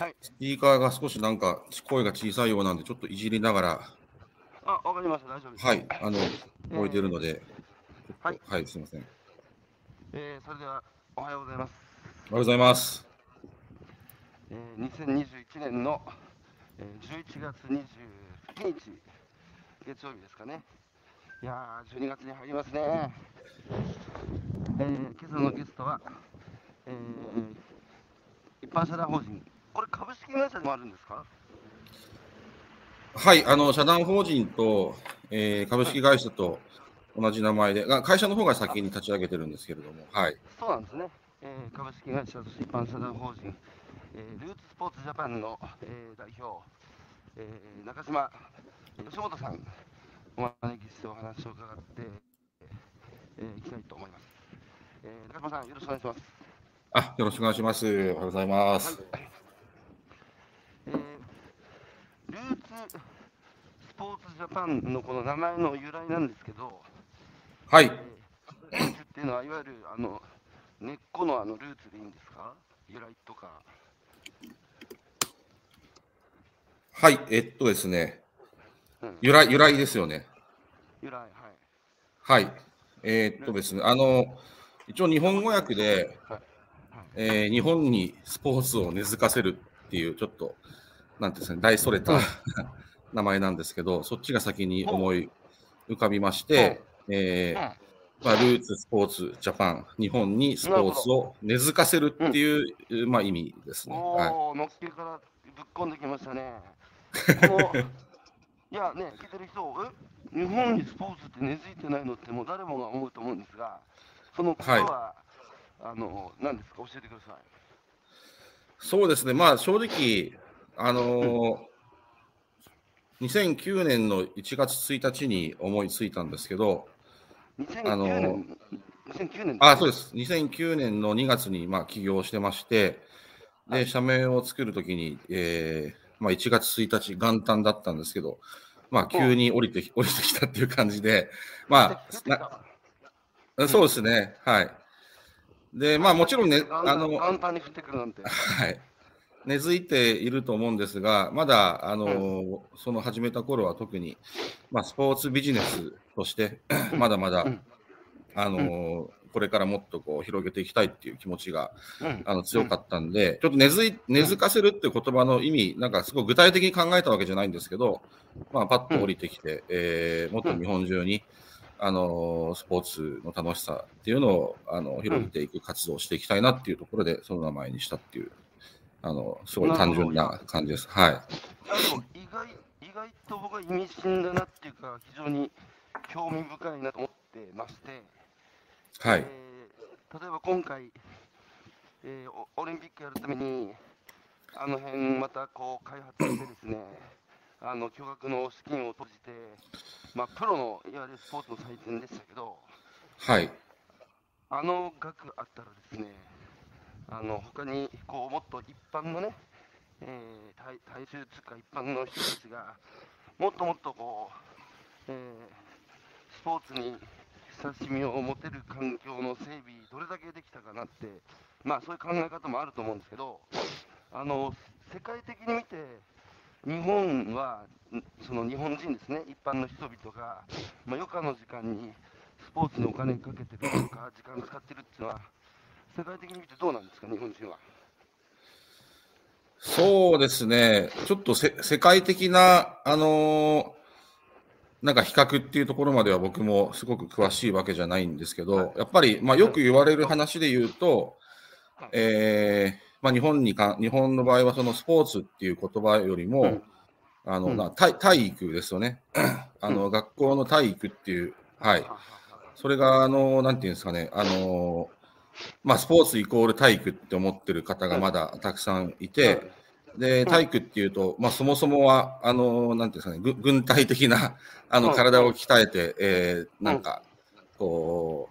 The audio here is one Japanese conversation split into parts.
はい。スピーカーが少しなんか声が小さいようなんで、ちょっといじりながら、あ、わかりました。大丈夫です。はい、あの、置いてるので、はいはい、すみません。えー、それでは、おはようございます。おはようございます。えー、2021年の、えー、11月29日、月曜日ですかね。いやー、12月に入りますね。えー、今朝のゲストは、えー、一般社団法人、これ株式会社でもあるんですか？はい、あの、社団法人と、えー株式会社と同じ名前で、あ会社の方が先に立ち上げてるんですけれども、はい。そうなんですね。えー株式会社一般社団法人、えールーツスポーツジャパンの、えー代表、えー中島吉本さん、お招きしてお話を伺ってい、えーいきたいと思います。えー中島さん、よろしくお願いします。あ、よろしくお願いします。おはようございます。えールーツスポーツジャパンのこの名前の由来なんですけど、はい、えールーツっていうのは、いわゆるあの根っこのあのルーツでいいんですか？由来とか。はい、えっとですね、うん由来、由来ですよね。由来、はい。はい。えーっとですね、あの、一応日本語訳で、はいえー日本にスポーツを根付かせるっていう、ちょっと、なんていうんですかね、大それた 名前なんですけど、そっちが先に思い浮かびまして、えーまあ、ルーツスポーツジャパン、日本にスポーツを根付かせるっていう、まあ、意味ですね。はい、のっけからぶっこんできましたね。いやね、聞いてる人、え？日本にスポーツって根付いてないのってもう誰もが思うと思うんですが、そのことは、あの何ですか、教えてください。そうですね、まあ正直、あのー2009年の1月1日に思いついたんですけど、2009あの年、2009年あそうです、2009年の2月にまあ起業してまして、で社名を作るときに、えーまあ、1月1日、元旦だったんですけど、まあ、急に降りて 降りてきたっていう感じで、まあ、そうですね、はい。で、まあ、もちろんね、あの、簡単に降ってくるなんて。はい。根付いていると思うんですが、まだ、あの、その始めた頃は特に、まあ、スポーツビジネスとして、まだまだうん、あの、これからもっとこう広げていきたいっていう気持ちがうん。あの強かったんで、ちょっと根付い根付かせるっていう言葉の意味、なんかすごい具体的に考えたわけじゃないんですけど、まあ、パッと降りてきて、えーもっと日本中に、あのスポーツの楽しさっていうのをあの広げていく活動をしていきたいなっていうところで、その名前にしたっていう、あのすごい単純な感じです。はい。意外意外と僕は意味深だなっていうか、非常に興味深いなと思ってまして、はい。えー例えば今回、えーオオリンピックやるために、あの辺またこう開発してですね、あの巨額の資金を投じて、まあ、プロのいわゆるスポーツの祭典でしたけど、はい。あの額あったらですね、あの他にこうもっと一般のね、えー大大衆つうか一般の人たちが、もっともっとこう、えースポーツに親しみを持てる環境の整備、どれだけできたかなって、まあそういう考え方もあると思うんですけど、あの世界的に見て、日本は、その日本人ですね、一般の人々が、まあ、余暇の時間にスポーツにお金かけてるとか、時間使ってるっていうのは、世界的に見てどうなんですか、日本人は？そうですね、ちょっとせ世界的な、あのーなんか比較っていうところまでは僕もすごく詳しいわけじゃないんですけど、やっぱり、まあ、よく言われる話で言うと、えーまあ、日本にか日本の場合はそのスポーツっていう言葉よりも、うん。あのうん。な体体育ですよね。あの、学校の体育っていう、はい、それがあのなんていうんですかね、あのまあ、スポーツイコール体育って思ってる方がまだたくさんいて、で体育っていうと、まあ、そもそもはあのなんていうんですかね、ぐ軍隊的なあのうん体を鍛えて、えーなんかこ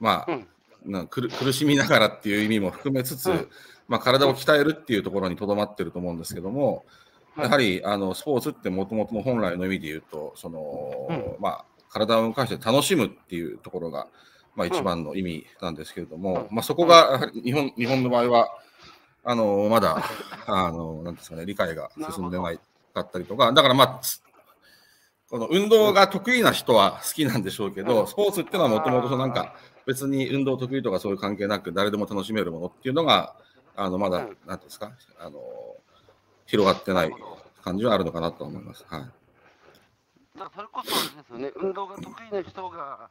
う、まあ、うん。な苦苦しみながらっていう意味も含めつつ、うんまあ、体を鍛えるっていうところにとどまってると思うんですけども、はい。やはりあのスポーツってもともとの本来の意味で言うとその、うん。まあ、体を動かして楽しむっていうところが、まあ、一番の意味なんですけれども、うん。まあ、そこが 日本日本の場合はあのまだ、あのなんですかね、理解が進んでないかったりとか、だからまあ、この運動が得意な人は好きなんでしょうけど、スポーツっていうのはもともとなんか別に運動得意とかそういう関係なく誰でも楽しめるものっていうのが、あのまだ、なんですか、あの広がってない感じはあるのかなと思います。はい。だそれこそですよね、運動が得意な人が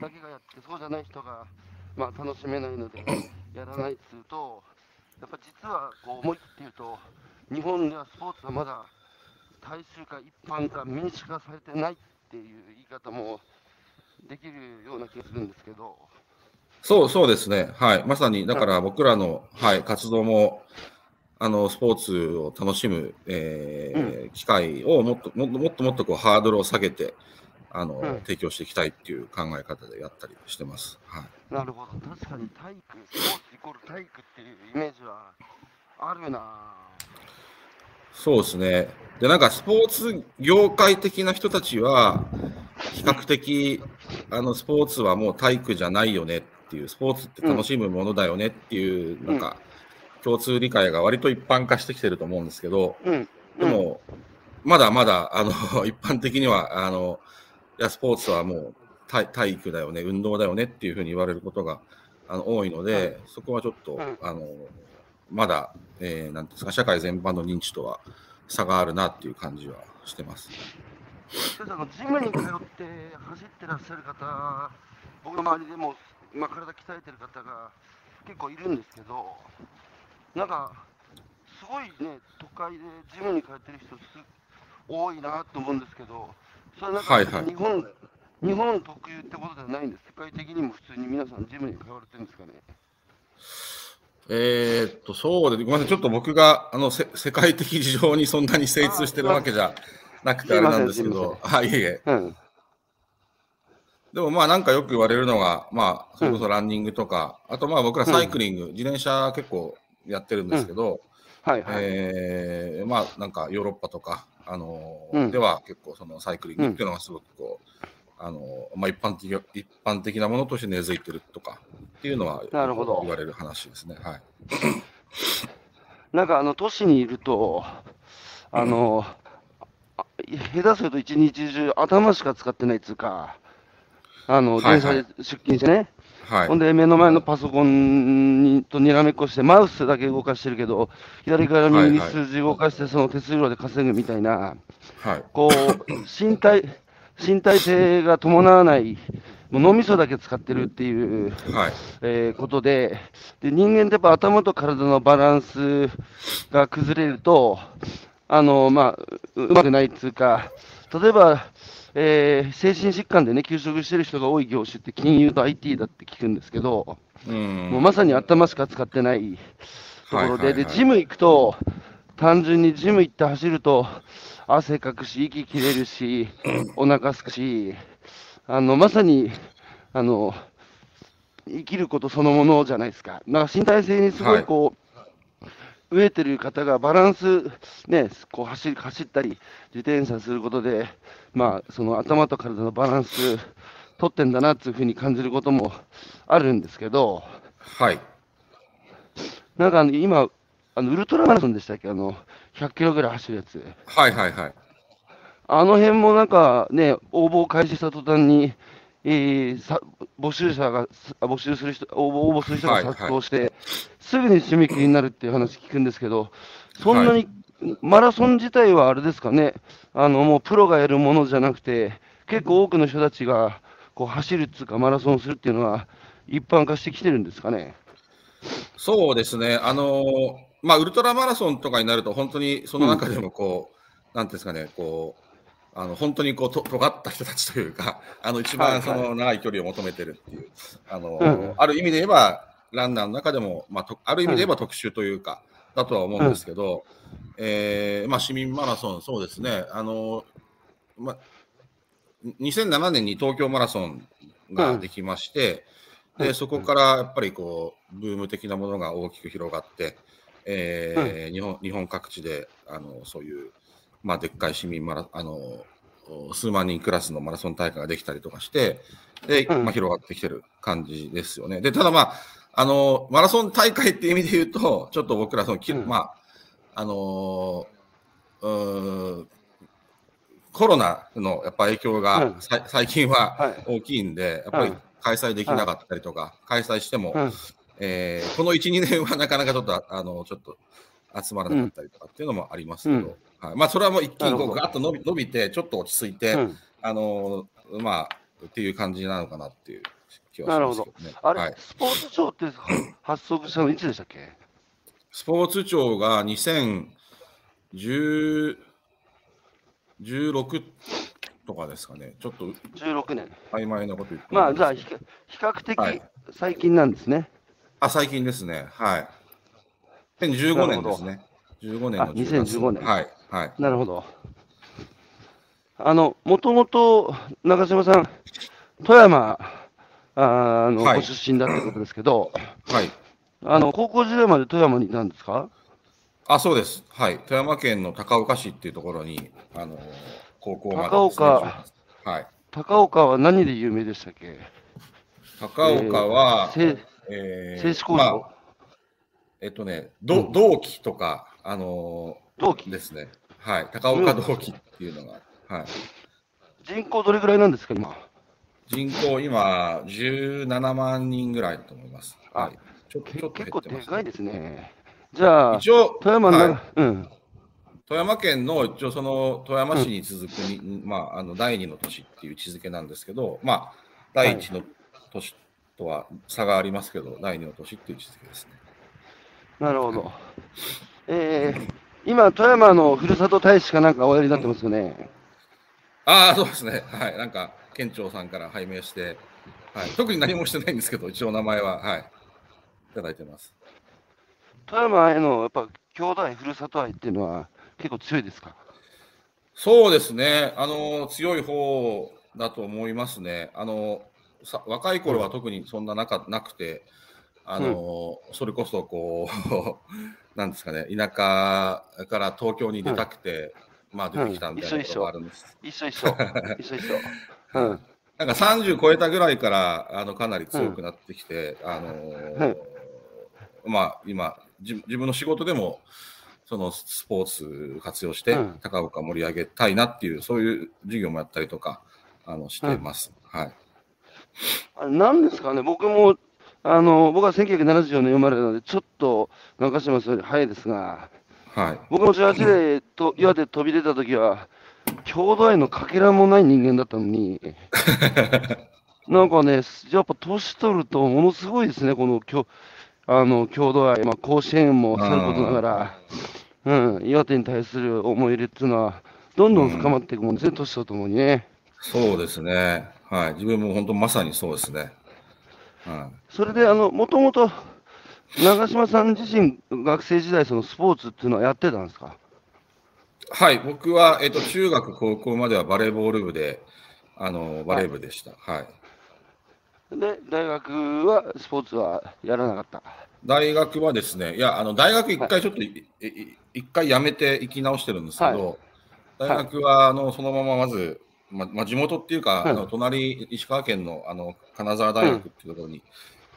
だけがやって、そうじゃない人が、まあ、楽しめないので、やらないっつうと、やっぱ実はこう思い切って言うと、日本ではスポーツはまだ大衆化、一般化、民主化されてないっていう言い方もできるような気がするんですけど。そうそうですね、はい、まさにだから僕らの、はい、活動もあのスポーツを楽しむ、えーうん。機会をもっともっともっともっとこうハードルを下げてあの、うん提供していきたいっていう考え方でやったりしてます。はいなるほど、確かに体育、スポーツイコール体育っていうイメージはあるなそうですね。で、なんかスポーツ業界的な人たちは、比較的、あの、スポーツはもう体育じゃないよねっていう、スポーツって楽しむものだよねっていう、なんか、共通理解が割と一般化してきてると思うんですけど、うん。でも、まだまだ、あの、一般的には、あの、いや、スポーツはもう体体育だよね、運動だよねっていうふうに言われることがあの多いので、そこはちょっと、うんあの、まだ、えーなんていうんですか、社会全般の認知とは差があるなっていう感じはしてます。あのジムに通って走ってらっしゃる方、僕の周りでも、まあ、体鍛えてる方が結構いるんですけど、なんか、すごいね、都会でジムに通ってる人す多いなと思うんですけど、それなんかはいはい日本、日本特有ってことではないんです。世界的にも普通に皆さんジムに通われてるんですかね。えーっと、そうで、ごめんなさい、ちょっと僕が、あの、せ世界的事情にそんなに精通してるわけじゃなくてあれなんですけど、はい、いえいえ。うん。でもまあなんかよく言われるのが、まあそれこそランニングとか、あとまあ僕らサイクリング、自転車結構やってるんですけど、はいはい。えーまあなんかヨーロッパとか、あのうん。では結構そのサイクリングっていうのがすごくこう、あのまあ一般的一般的なものとして根付いてるとかっていうのはなるほど。言われる話ですね。はい。なんかあの都市にいると、あの、あ下手すると一日中頭しか使ってないっつうか、あの、はいはい。電車で出勤してね、はいほん。で目の前のパソコンにとにらめっこして、マウスだけ動かしてるけど、左から右に数字動かして、その手数料で稼ぐみたいな、はい。こう、身体、身体性が伴わない、もう脳みそだけ使ってるっていう、はい。えーことでで、人間ってやっぱ頭と体のバランスが崩れると、あのまあ、ううまくないっていうか、例えば、えー精神疾患でね、休職してる人が多い業種って金融と IT だって聞くんですけど、うん。もうまさに頭しか使ってないところで、はいはいはいでジム行くと、単純にジム行って走ると、汗かくし、息切れるし、お腹すくし、あのまさにあの生きることそのものじゃないですか。なんか身体性にすごはいいこう、飢えてる方がバランス、ね、こう走り走ったり、自転車することで、まあ、その頭と体のバランス取ってんだなっていうふうに感じることもあるんですけど、はい。なんか今、あのウルトラマラソンでしたっけ、あの100キロぐらい走るやつ。はいはいはい。あの辺もなんかね、応募を開始した途端に、えーさ募集者が、募集する人、応募する人がはいはい。殺到して、すぐに締め切りになるっていう話聞くんですけど、そんなに、マラソン自体はあれですかね、あのもうプロがやるものじゃなくて、結構多くの人たちがこう走るっていうか、マラソンするっていうのは、一般化してきてるんですかね。そうですね、あのーまあ、ウルトラマラソンとかになると、本当にその中でもこう、なんていうんですかね、こう、あの本当にこうと尖った人たちというか、あの一番その長い距離を求めてるっていう、あのうんある意味で言えば、ランナーの中でも、まあ、とある意味で言えば特殊というか、だとは思うんですけど、えーまあ、市民マラソン、そうですね、あのまあ、2007年に東京マラソンができまして、うんでそこからやっぱりこうブーム的なものが大きく広がって、えー日本日本各地であのそういう、まあ、でっかい市民マラあの数万人クラスのマラソン大会ができたりとかしてで、うん。まあ、広がってきてる感じですよね。でただまああの、マラソン大会っていう意味で言うと、ちょっと僕らその、きうん。まあ、あのーコロナのやっぱ影響が、うん。さ最近ははい。大きいんで、やっぱりうん。開催できなかったりとか、開催しても、うん。えーこの1、2年はなかなかちょっと、あの、ちょっと集まらなかったりとかっていうのもありますけど、はい、まあ、それはもう一気にこうガッと伸び伸びて、ちょっと落ち着いて、うんあのーまあ、っていう感じなのかなっていう気はしますけどね。あれ、はい、スポーツ庁って発足したのいつでしたっけ？スポーツ庁が2016とかですかね、ちょっと ?16 年。曖昧なこと言ってまあ、じゃあ、比比較的はい最近なんですね。あ、最近ですね。はい。2015年ですね。15年のあ10月2015年はい。はい。なるほど。あの、もともと中島さん、富山あの、はいご出身だってことですけど、はい。あの高校時代まで富山にいたんですか？あ、そうです。はい。富山県の高岡市っていうところに、あの、高校まで高岡はい。高岡は何で有名でしたっけ？高岡は、せえー製紙工場、まあえっとね、ど同期とか、あの同期？ーですね。はい。高岡同期っていうのが、はい。人口どれぐらいなんですか、今？人口今、17万人ぐらいだと思います。あはい。ちょちょっとけ結構減ってます、でかいですね。じゃあ、一応、富山はいうん。富山県の一応その富山市に続くに、まあ、あの第二の都市っていう位置づけなんですけど、まあ、第一の都市とは差がありますけど、第二の都市っていう位置づけですね。なるほど。えー、今、富山のふるさと大使かなんかおやりになってますよね。ああ、そうですね。はい。なんか、県庁さんから拝命して、はい。特に何もしてないんですけど、一応名前は、はい。いただいてます。富山へのやっぱ兄弟ふるさと愛っていうのは結構強いですか？そうですね。あの、強い方だと思いますね。あの、さ若い頃は特にそんななかなくて、あの、それこそこう、なんですかね、田舎から東京に出たくて、まあ出てきたみたいなところがあるんです。一緒 一緒。一緒一緒。うん。なんか30超えたぐらいから、あの、かなり強くなってきて、あのーまあ、今、じ自分の仕事でも、そのスポーツ活用してうん、高岡盛り上げたいなっていう、そういう授業もやったりとか、あの、してます。はい。あれ何ですかね、僕も、あの、僕は1974年生まれなので、ちょっと中島さんより早いですが、はい。僕も18でと岩手飛び出た時は、郷土愛のかけらもない人間だったのに、なんかね、やっぱ年取るとものすごいですね、このきょあの郷土愛、まあ、甲子園もさることながら、うん、岩手に対する思い入れっていうのは、どんどん深まっていくもんですね、年とともにね。そうですね。はい。自分も本当まさにそうですね。はい。それで、あの、もともと、長嶋さん自身、学生時代、そのスポーツっていうのはやってたんですか？はい。僕は、えっと、中学、高校まではバレーボール部で、あの、バレー部でした。はいで、大学はスポーツはやらなかった？大学はですね、いや、あの大学一回ちょっとい、いい一回辞めて行き直してるんですけど、大学はあのそのまままず、ままあ、地元っていうか、はいあの隣、石川県のあの金沢大学っていうところに、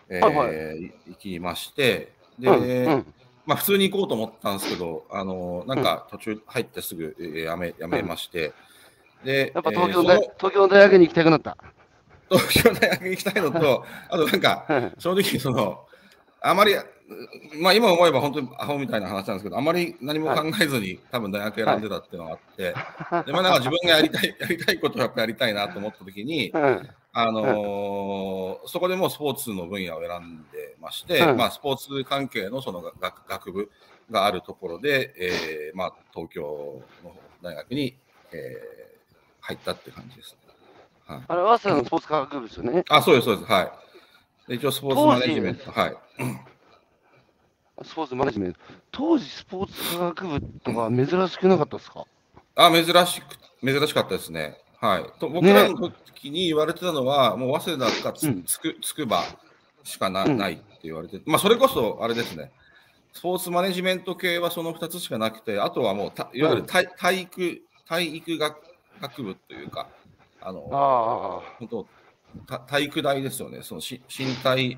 えーはいはい。行きまして、で、うんうん。まあ、普通に行こうと思ったんですけど、あのなんか途中入ってすぐ、えー辞め辞めまして、で、やっぱ東京えー大、東京の大学に行きたくなった。東京大学に行きたいのと、あとなんか、はい正直その、あまり、まあ今思えば本当にアホみたいな話なんですけど、あまり何も考えずに、多分大学選んでたっていうのがあって、でまあなんか自分がやりたい、やりたいことをやっぱやりたいなと思ったときに、うんあのーそこでもうスポーツの分野を選んでまして、うんまあスポーツ関係のその学学部があるところで、えーまあ東京の大学に、えー入ったって感じですね。はい。あれ、早稲田のスポーツ科学部ですよね。あ、そうです、そうです。はい。で一応、スポーツマネジメント。はい。スポーツマネジメント。当時、スポーツ科学部とか珍しくなかったですか？あ、珍しく、珍しかったですね。はい。と僕らの時に言われてたのは、もう早稲田かつ,、くつくばしかな,、うんないって言われて、まあ、それこそ、あれですね。スポーツマネジメント系はその2つしかなくて、あとはもうた、いわゆる体体育、体育学学部というか、あの、あ本当た体育大ですよね。そのし身体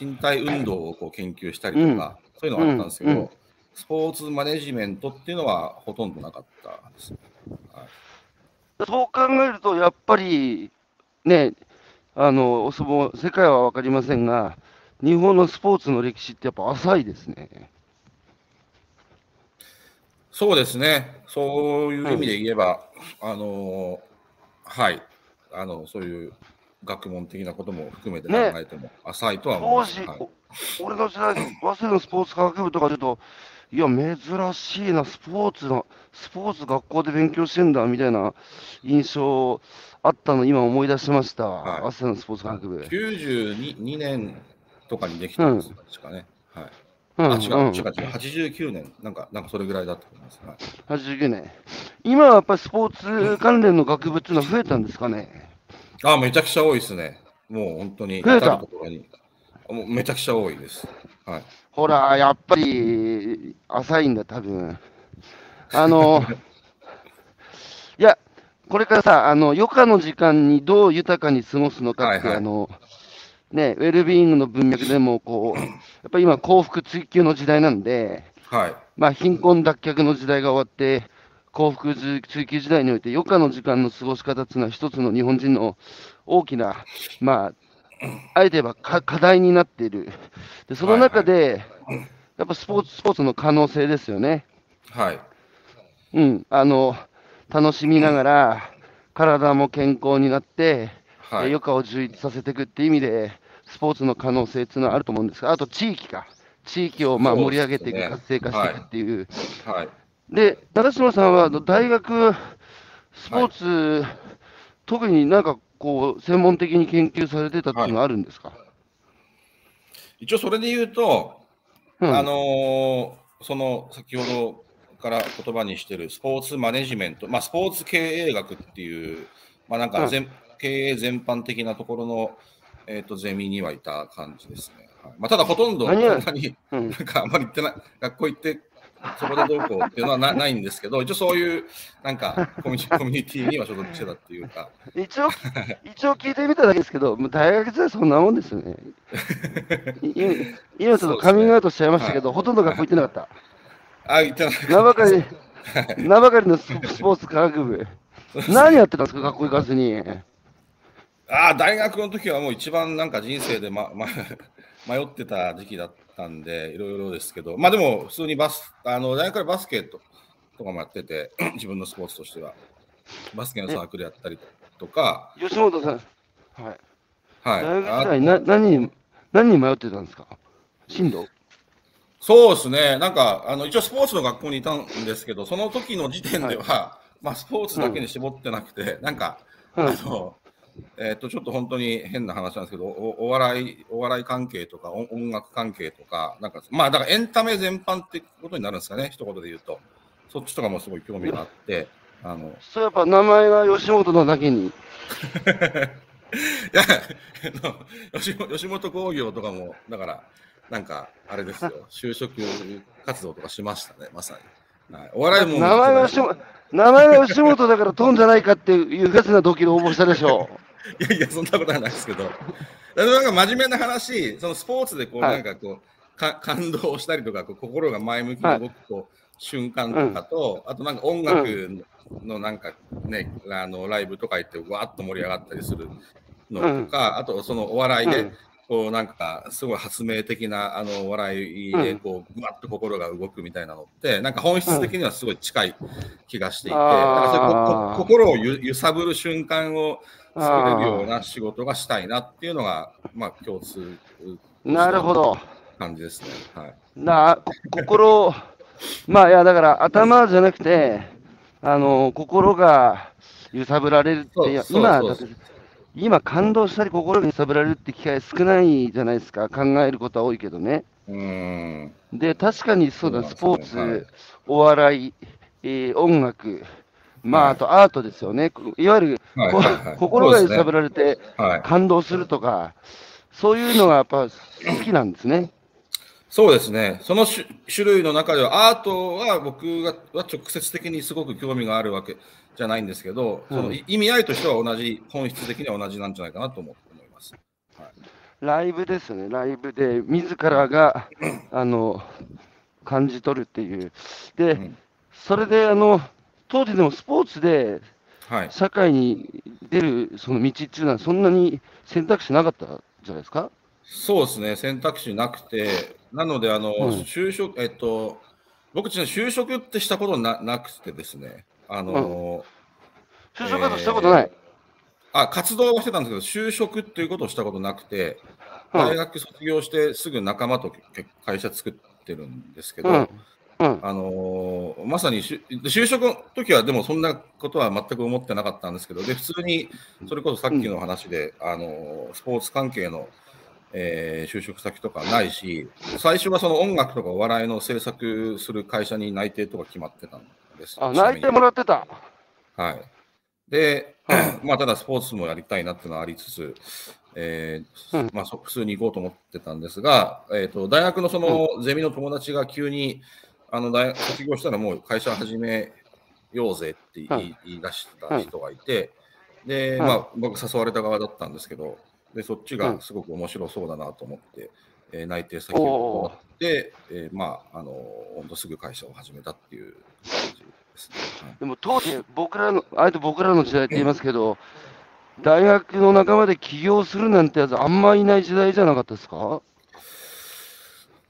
身体運動をこう研究したりとか、そういうのがあったんですけど、うんうん。スポーツマネジメントっていうのはほとんどなかったですね。はい。そう考えると、やっぱりね、あのお相撲、世界は分かりませんが、日本のスポーツの歴史ってやっぱ浅いですね。そうですね、そういう意味で言えば、あのはい。あの、そういう学問的なことも含めて考えても浅いとは思い当ます。時、はい。お俺の時代、早稲田のスポーツ科学部とかちょっと、いや、珍しいな、スポーツの、スポーツ学校で勉強してんだみたいな印象あったの、今思い出しました、はい早稲田のスポーツ科学部。92年とかにできたんです、確かね。はいうんあ、違う、うん違う、違う、89年、なんか、なんかそれぐらいだと思います。はい、89年。今はやっぱりスポーツ関連の学部っていうのは増えたんですかね？あ、めちゃくちゃ多いですね。もう本当に、増えた至るところにもうめちゃくちゃ多いです。はい。ほら、やっぱり浅いんだ、多分 あの、いや、これからさ、あの余暇の時間にどう豊かに過ごすのかって、はいはいあのね、ウェルビーイングの文脈でもこう、やっぱり今、幸福追求の時代なんで、はい。まあ、貧困脱却の時代が終わって、幸福追求時代において、余暇の時間の過ごし方っていうのは、一つの日本人の大きな、まあ、あえて言えばか課題になっている。で、その中で、やっぱスポーツ、スポーツの可能性ですよね。はい。うん、あの、楽しみながら、体も健康になって、はい。え余暇を充実させていくっていう意味で、スポーツの可能性っていうのはあると思うんですが、あと地域か。地域をまあ盛り上げていく、活性化していくっていう。はい。で、長嶋さんは大学、スポーツ、特になんかこう、専門的に研究されてたっていうのはあるんですか、一応それで言うと、うん。あのーその先ほどから言葉にしてるスポーツマネジメント、まあ、スポーツ経営学っていう、まあ、なんか全、経営全般的なところの、えー、とゼミにはいた感じですね。はい。まあ、ただ、ほとんど、そんなに、うん。なんかあんまり行ってない、学校行って、そこでどうこうっていうのはな ないんですけど、一応そういう、なんかコミュニ、コミュニティには所属してたっていうか、一応、一応聞いてみただけですけど、もう大学時代そんなもんですよね。今ちょっとカミングアウトしちゃいましたけど、ほとんど学校行ってなかった。あ、行ってない。名ばかり、名ばかりのススポーツ科学部。何やってたんですか、学校行かずに。ああ、大学の時はもう一番なんか人生で、まま、迷ってた時期だったんで、いろいろですけど、まあでも普通にバス、あの大学からバスケットとかもやってて、自分のスポーツとしては、バスケのサークルやったりとか、吉本さん、はい、はい。大学時あ代な何に、何に迷ってたんですか？進路そうですね、なんかあの一応スポーツの学校にいたんですけど、その時の時点では、まあスポーツだけに絞ってなくて、なんか、うんあの、えっとちょっと本当に変な話なんですけどおお笑いお笑い関係とか音音楽関係とかなんかまあだからエンタメ全般ってことになるんですかね一言で言うと。そっちとかもすごい興味があってあのそうやっぱ名前が吉本なだけに。いや吉本吉本興業とかもだからなんかあれですよ 就職活動とかしましたねまさに、はい、お笑いも名前が吉本名前が吉本だから飛んじゃないかっていうガスな動機で応募したでしょ いやいや、そんなことはないですけど、なんか真面目な話、そのスポーツでこう、はい。なんかこう、か 感動したりとか、こう心が前向きに動くこう、瞬間とかと、あとなんか音楽のなんかね、あのライブとか行って、わーっと盛り上がったりするのとか、あとそのお笑いで、うん。こうなんかすごい発明的なあのお笑いでこうぐわっと心が動くみたいなのってなんか本質的にはすごい近い気がしていて、あー。なんかそういうここ心をゆ揺さぶる瞬間を作れるような仕事がしたいなっていうのがまあ共通なるほど。感じですね。はい。なこ心、まあいや、だから頭じゃなくて、あの心が揺さぶられるって、今今、感動したり、心が揺さぶられるって機会少ないじゃないですか、考えることは多いけどね。うーん。で、確かにそうだ、スポーツ、はいお笑い、えー音楽、まあ、はいあとアートですよね。いわゆる、こはいはいはい心が揺さぶらられてはい。感動するとか、そういうのがやっぱ好きなんですね。そうですね。その種種類の中では、アートは僕がは直接的にすごく興味があるわけじゃないんですけど、うんそのい意味合いとしては同じ、本質的には同じなんじゃないかなと思思います。ライブですよね、ライブで、自らが、あの、感じ取るっていう。で、うんそれで、あの、当時でもスポーツではい。社会に出るその道っていうのは、そんなに選択肢なかったんじゃないですか？そうですね、選択肢なくて、なので、あの、うん就職、えっと、僕ちの就職ってしたことななくてですね、あの、就職活動したことない。あ、活動はしてたんですけど、就職っていうことをしたことなくて、うん大学卒業してすぐ仲間とけ会社作ってるんですけど、うん。うん。あのーまさに就就職の時はでもそんなことは全く思ってなかったんですけど、で普通にそれこそさっきの話で、あのースポーツ関係の、えー就職先とかないし、最初はその音楽とかお笑いの制作する会社に内定とか決まってたんです。あ、内定もらってた。はい。で、まあ、ただスポーツもやりたいなっていうのはありつつ、えーうんまあ、そ普通に行こうと思ってたんですが、えー、と大学のそのゼミの友達が急に、あの大学卒業したらもう会社始めようぜって言い,、はい。言い出した人がいて、で、はい。まあ、僕誘われた側だったんですけど、でそっちうんがすごく面白そうだなと思って、えー内定先をもらって、えーまあ、あの本当すぐ会社を始めたっていう感じですね。はい。でも当時、僕らの、あえて僕らの時代って言いますけど、大学の仲間で起業するなんてやつ、あんまいない時代じゃなかったですか？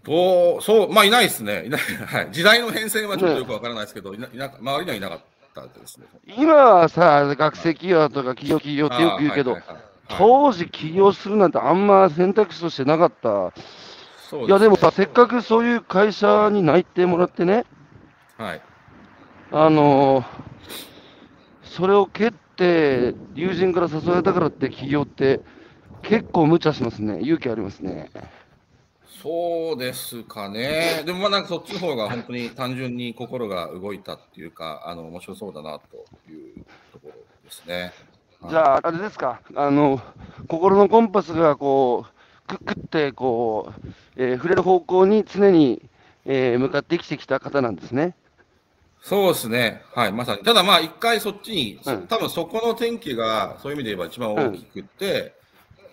どうそう、まあいないですね。いない はい、時代の変遷はちょっとよくわからないですけど、いないな周りにはいなかったですね。今はさ、学生企業とか企業企業ってよく言うけどはいはいはいはい当時起業するなんてあんま選択肢としてなかった。そうすねいやでもさ、せっかくそういう会社に内定もらってね、はい。あのーそれを蹴って、友人から誘われたからって起業って、結構無茶しますね。勇気ありますね。そうですかね。でもまあなんかそっちの方が本当に単純に心が動いたっていうか、あの面白そうだなというところですね。じゃあ、あれですか、あの、心のコンパスがこう、くっくって、こう、えー触れる方向に常に、えー向かって生きてきた方なんですね。そうですね。はい、まさに。ただまあ一回そっちに、そうん多分そこの転機がそういう意味で言えば一番大きくって、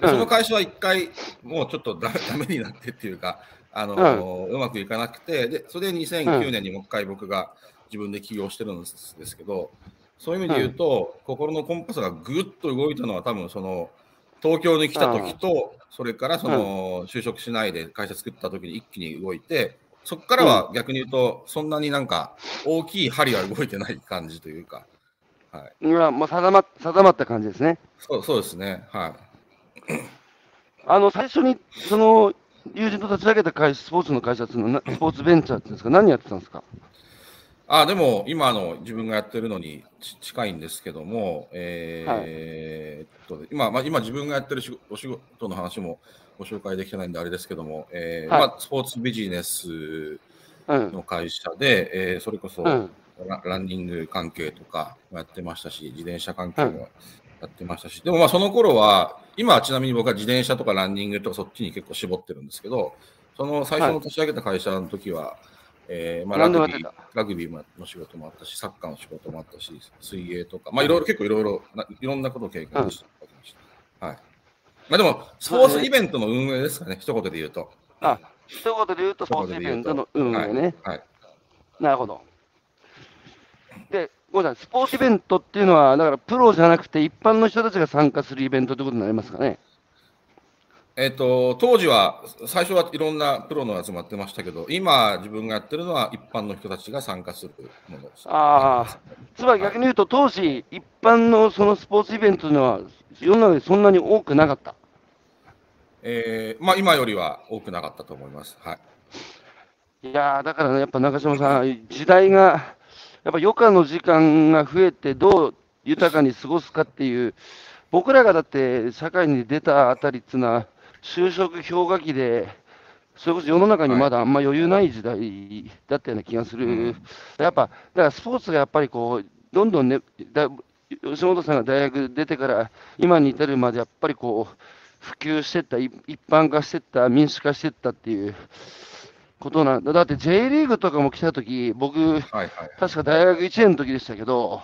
うん。でその会社は一回もうちょっとダメダメになってっていうか、あのうまくいかなくて、でそれで2009年にもう一回僕が自分で起業してるんですですけど、そういう意味で言うと、心のコンパスがぐっと動いたのは多分その東京に来た時と、それからその就職しないで会社作った時に一気に動いて、そこからは逆に言うと、そんなになんか大きい針は動いてない感じというか、はい、今、もう定ま定まった感じですね。そうそうですね、はい。あの、最初に、その、友人と立ち上げた会社、スポーツの会社っていうの スポーツベンチャーっていうんですか、何やってたんですか？あでも今の自分がやってるのにち近いんですけども、えーっと今、まあ、今自分がやってるお仕事の話もご紹介できてないんであれですけども、えーはい。まあ、スポーツビジネスうん。の会社で、えーそれこそうん。ラランニング関係とかもやってましたし、自転車関係もやってましたし、でもまあその頃は、今はちなみに僕は自転車とかランニングとかそっちに結構絞ってるんですけど、その最初の立ち上げた会社の時は、えーまあ、ラグビーラグビーの仕事もあったし、サッカーの仕事もあったし、水泳とか、まあいろいろ結構いろいろないろんなことを経験してきました。はい。まあでも、スポーツイベントの運営ですかね、一言で言うと。あ、一言で言うと、スポーツイベントの運営ね。はい。なるほど。で、さい、スポーツイベントっていうのは、だからプロじゃなくて、一般の人たちが参加するイベントということになりますかね。えっと、当時は、最初はいろんなプロの集まってましたけど、今自分がやってるのは一般の人たちが参加するものです。ああ、つまり逆に言うと、当時、一般のそのスポーツイベントというのは、世の中でそんなに多くなかった。えーまあ今よりは多くなかったと思います。はい。いやーだからね、やっぱ中島さん、時代が、やっぱ余暇の時間が増えて、どう豊かに過ごすかっていう、僕らがだって社会に出たあたりっていうのは、就職氷河期で、それこそ世の中にまだあんま余裕ない時代だったような気がする、うんやっぱ、だからスポーツがやっぱりこう、どんどんね、だ吉本さんが大学出てから、今に至るまでやっぱりこう、普及してった、い一般化してった、民主化してったっていう。ことなんだ。だって J リーグとかも来たとき、僕、はいはい。確か大学1年の時でしたけど、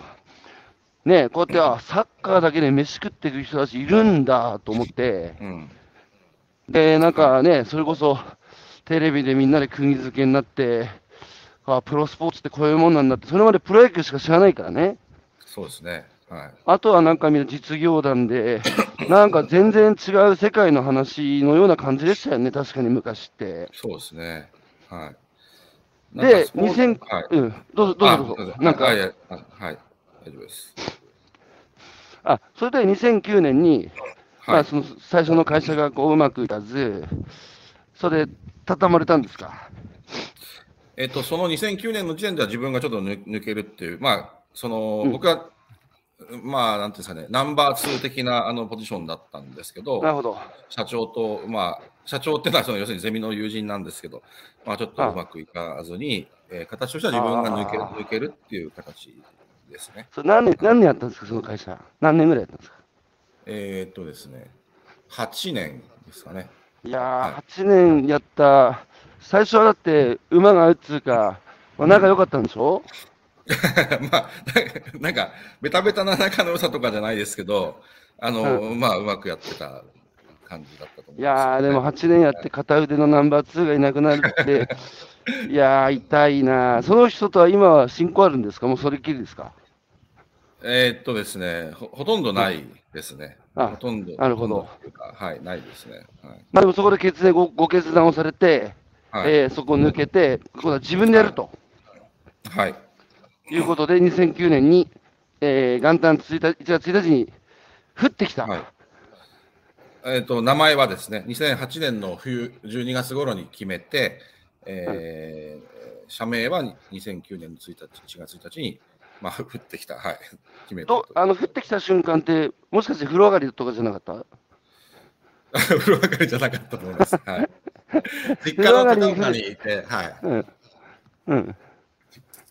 ね、こうやって、あ、サッカーだけで飯食っていく人たちいるんだと思って、うん。で、なんかね、それこそテレビでみんなで釘付けになって、あプロスポーツってこういうもんなんだって、それまでプロ野球しか知らないからね。そうですね。はい。あとはなんかみんな実業団で、なんか全然違う世界の話のような感じでしたよね、確かに昔って。そうですね。はい。でなんかスポーツ2000はい。うん、どうぞ、どうぞどうぞ。なんか、はい、はい、大丈夫です。あ、それで2009年に、まあ、はい。その最初の会社がこううまくいかず、それ、畳まれたんですか？えっと、その2009年の時点では自分がちょっと抜抜けるっていう、まあ、その、うん僕は、まあ、なんていうんですかね、ナンバー2的なあのポジションだったんですけど、なるほど。社長と、まあ、社長っていうのはその要するにゼミの友人なんですけど、まあ、ちょっとうまくいかずに、えー形としては自分が抜け抜けるっていう形ですね。それ何年、何年やったんですか、その会社。何年ぐらいやったんですか？えーっとですね、8年ですかね。いやー、は8年やった、最初はだって、馬が打つか、まあ、仲良かったんでしょ、まあ、なんか、ベタベタな仲の良さとかじゃないですけど、あの、まあ、うまくやってた感じだったと思います、いやー、でも8年やって、片腕のナンバー2がいなくなるって、いやー、痛いな、その人とは今は親交あるんですか、もうそれっきりですか？えーっとですねほ、ほとんどないですね。あほとんど。なるほどはい、ないですね。はい。まあ、でもそこで決断ごご決断をされて、はい。えーそこを抜けて、今度は自分でやるとはい、いうことで、2009年に、えー元旦1日1月1日に降ってきた。はいえーっと、名前はですね、2008年の冬12月頃に決めて、えー社名は2009年の1日、1月1日に、まあ、降ってきた、はい、決めたと。とあの降ってきた瞬間って、もしかして風呂上がりとかじゃなかった？風呂上がりじゃなかったと思います。はい。実家の高岡にいて、はい。うん。うん。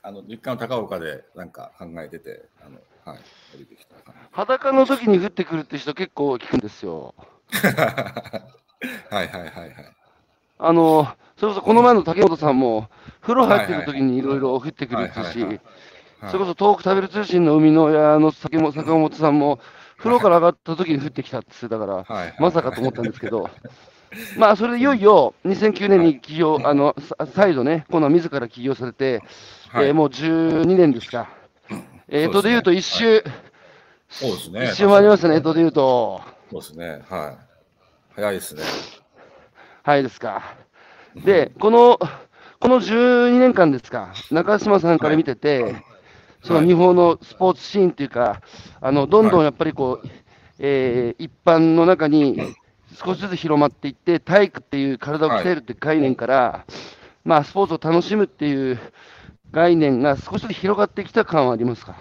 あの実家の高岡でなんか考えてて、あのはい、降りてきた。裸の時に降ってくるって人結構聞くんですよ。はいはいはいはい。あの、それこそこの前の竹本さんも、風呂入ってる時にいろいろ降ってくるってしそれこそ東北食べる通信の海の親の坂本坂本さんも、風呂から上がった時に降ってきたって言ってたから、まさかと思ったんですけど、まあ、それでいよいよ2009年に起業、あの、さ再度ね、今度は自ら起業されて、はいえーもう12年ですか。えー、とで言うと一周、そうですね。一周回りましたね、えーとで言うと。そうですね。はい。早いですね。はいですか。で、この、この12年間ですか、中島さんから見てて、その日本のスポーツシーンっていうか、あのどんどんやっぱりこう、えー一般の中に少しずつ広まっていって、体育っていう体を鍛えるっていう概念から、まあ、スポーツを楽しむっていう概念が少しずつ広がってきた感はありますか？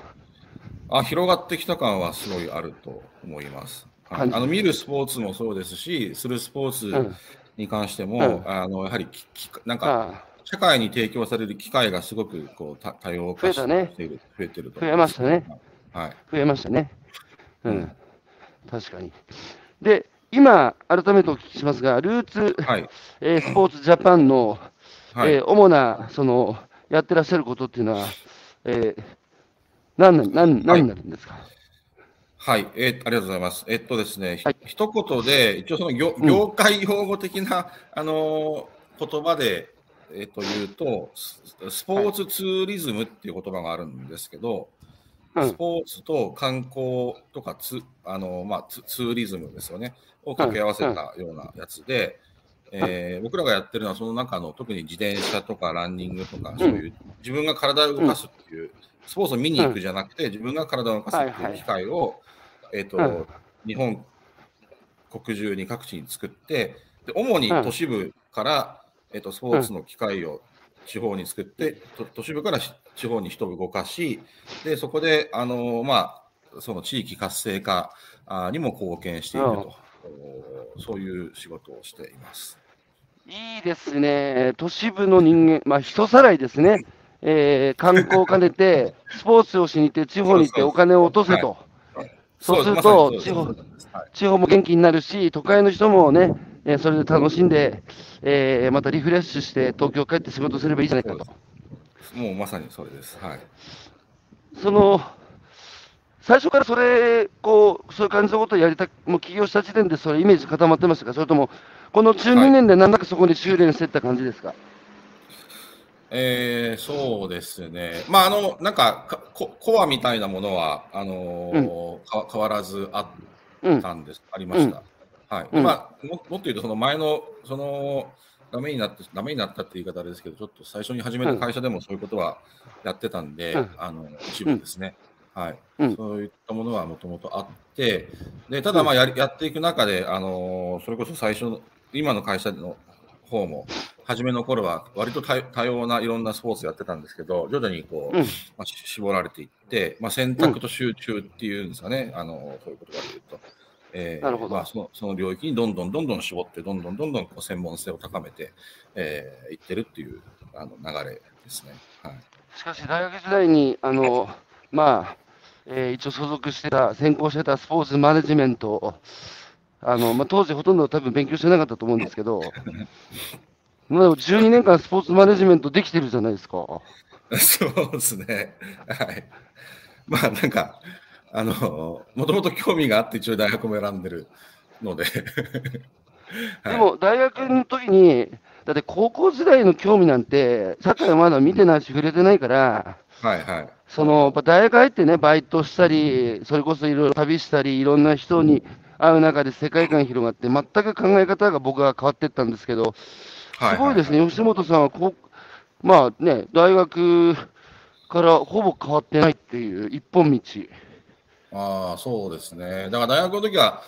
あ広がってきた感はすごいあると思います。はいあの見るスポーツもそうですし、するスポーツに関しても、うんあのやはりききなんかあ社会に提供される機会がすごくこう多多様化している、増えてると増えましたね。はい。増えましたね。ううんん、確かに。で、今、改めてお聞きしますが、ルーツ、はい。えースポーツジャパンの、はい。えー主なそのやってらっしゃることっていうのは、えー、何な何何になるんですか？はい、えーありがとうございます。えっとですね、ひはい一言で、一応その業うん業界用語的な、あのー言葉で、えっと言うとス、スポーツツーリズムっていう言葉があるんですけど、うんスポーツと観光とかツ,、あのーまあ、ツツーリズムですよね、を掛け合わせたようなやつで、えー僕らがやってるのは、その中の特に自転車とかランニングとか、そういう自分が体を動かすっていう、スポーツを見に行くじゃなくて、自分が体を動かすっていう機会を、えっ、と、うん。日本国中に各地に作って、で主に都市部から、えっとスポーツの機会を地方に作って、と都市部からし地方に人を動かし、でそこで、あのまあ、その地域活性化あにも貢献していると、おそういう仕事をしています。いいですね、都市部の人間、まあ、人さらいですね、えー観光を兼ねて、スポーツをしに行って、地方に行ってお金を落とせと、そうするとまさにそうです。はい。地方も元気になるし、都会の人もね、えーそれで楽しんで、えーまたリフレッシュして、東京帰って仕事すればいいじゃないかと。もうまさにそれです。はい。その最初からそれ、こう、そういう感じのことをやりたく、もう起業した時点でそれイメージ固まってましたか、それとも、この12年でなんだかそこに修練していった感じですか？えー、そうですね、まあ、あのなんかかココアみたいなものはあのーか変わらずあうんったんです、ありました。はい。うん。まあ、ももっと言うと、その前のそのダメになって、ダメになったって言い方ですけど、ちょっと最初に始めた会社でもそういうことはやってたんで、うん。あの一部ですね、はい。うん。そういったものはもともとあって、でただ、まあやり、やっていく中で、あのそれこそ最初の、今の会社の方も、初めの頃は割と多多様ないろんなスポーツやってたんですけど、徐々にこう、うん。まあ、し絞られていって、まあ、選択と集中っていうんですかね、あのそういうことで言うと。えーなるほど。まあ、そのその領域にどんどんどんどん絞って、どんどんどんどんこう専門性を高めて、えーいってるっていうあの流れですね。はい、しかし、大学時代に、あの、まあ、えー一応所属してた、専攻してたスポーツマネジメントを、あの、まあ、当時ほとんど多分勉強してなかったと思うんですけど、まあでも12年間スポーツマネジメントできてるじゃないですか。そうですね。はい。まあ、なんか、あの、もともと興味があって、一応大学も選んでるので。はいでも、大学の時に、だって高校時代の興味なんて、社会はまだ見てないし、触れてないから、はいはい。そのやっぱ大学入ってね、バイトしたり、それこそいろいろ旅したり、いろんな人に会う中で世界観広がって、全く考え方が僕は変わっていったんですけど、はいすごいですね、吉本さんはこう、まあね、大学からほぼ変わってないっていう一本道。ああ、そうですね。だから大学の時は、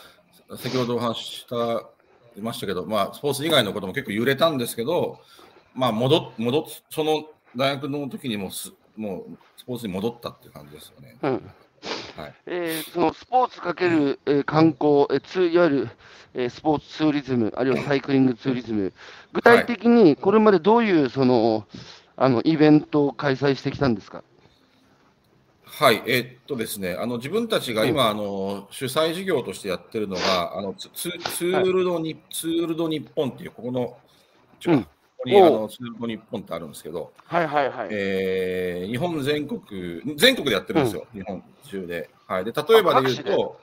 先ほどお話しした、いましたけど、まあ、スポーツ以外のことも結構揺れたんですけど、まあ、戻っ、戻っ、その大学の時にもす、もう、スポーツに戻ったっていう感じですよね。うんはい。えーそのスポーツかける、えー観光、えーツーいわゆる、えースポーツツーリズム、あるいはサイクリングツーリズム、具体的にこれまでどういうそのあのイベントを開催してきたんですか？はい、えーっとですね、あの自分たちが今、あの主催事業としてやってるのが、あのツツツールドに、ツールド日本っていう、ここの、にあおのツールド日本ってあるんですけど、はいはいはい。えー日本全国、全国でやってるんですよ、日本中で。はい、で例えばで言うと、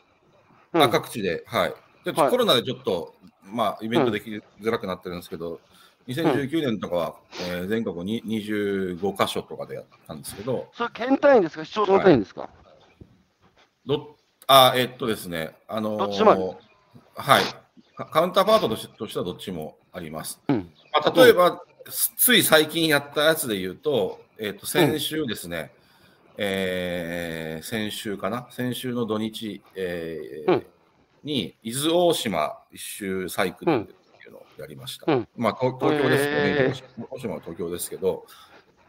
うん。あ各地で、はい。ではい。コロナでちょっと、まあ、イベントできづらくなってるんですけど、2019年とかは、えー全国に25箇所とかでやったんですけど、それ県単位ですか、市町村単位ですか？どあえっとですね、あのーどっちもある。はい。カ、カウンターパートとしてとしてはどっちもあります。うん。まあ、例えば、つい最近やったやつで言うと、えっと先週ですね、えー先週かな、先週の土日、えーうんに伊豆大島一周サイクルっていうのをやりました。うんまあ、東東京ですよね、へー大島は東京ですけど、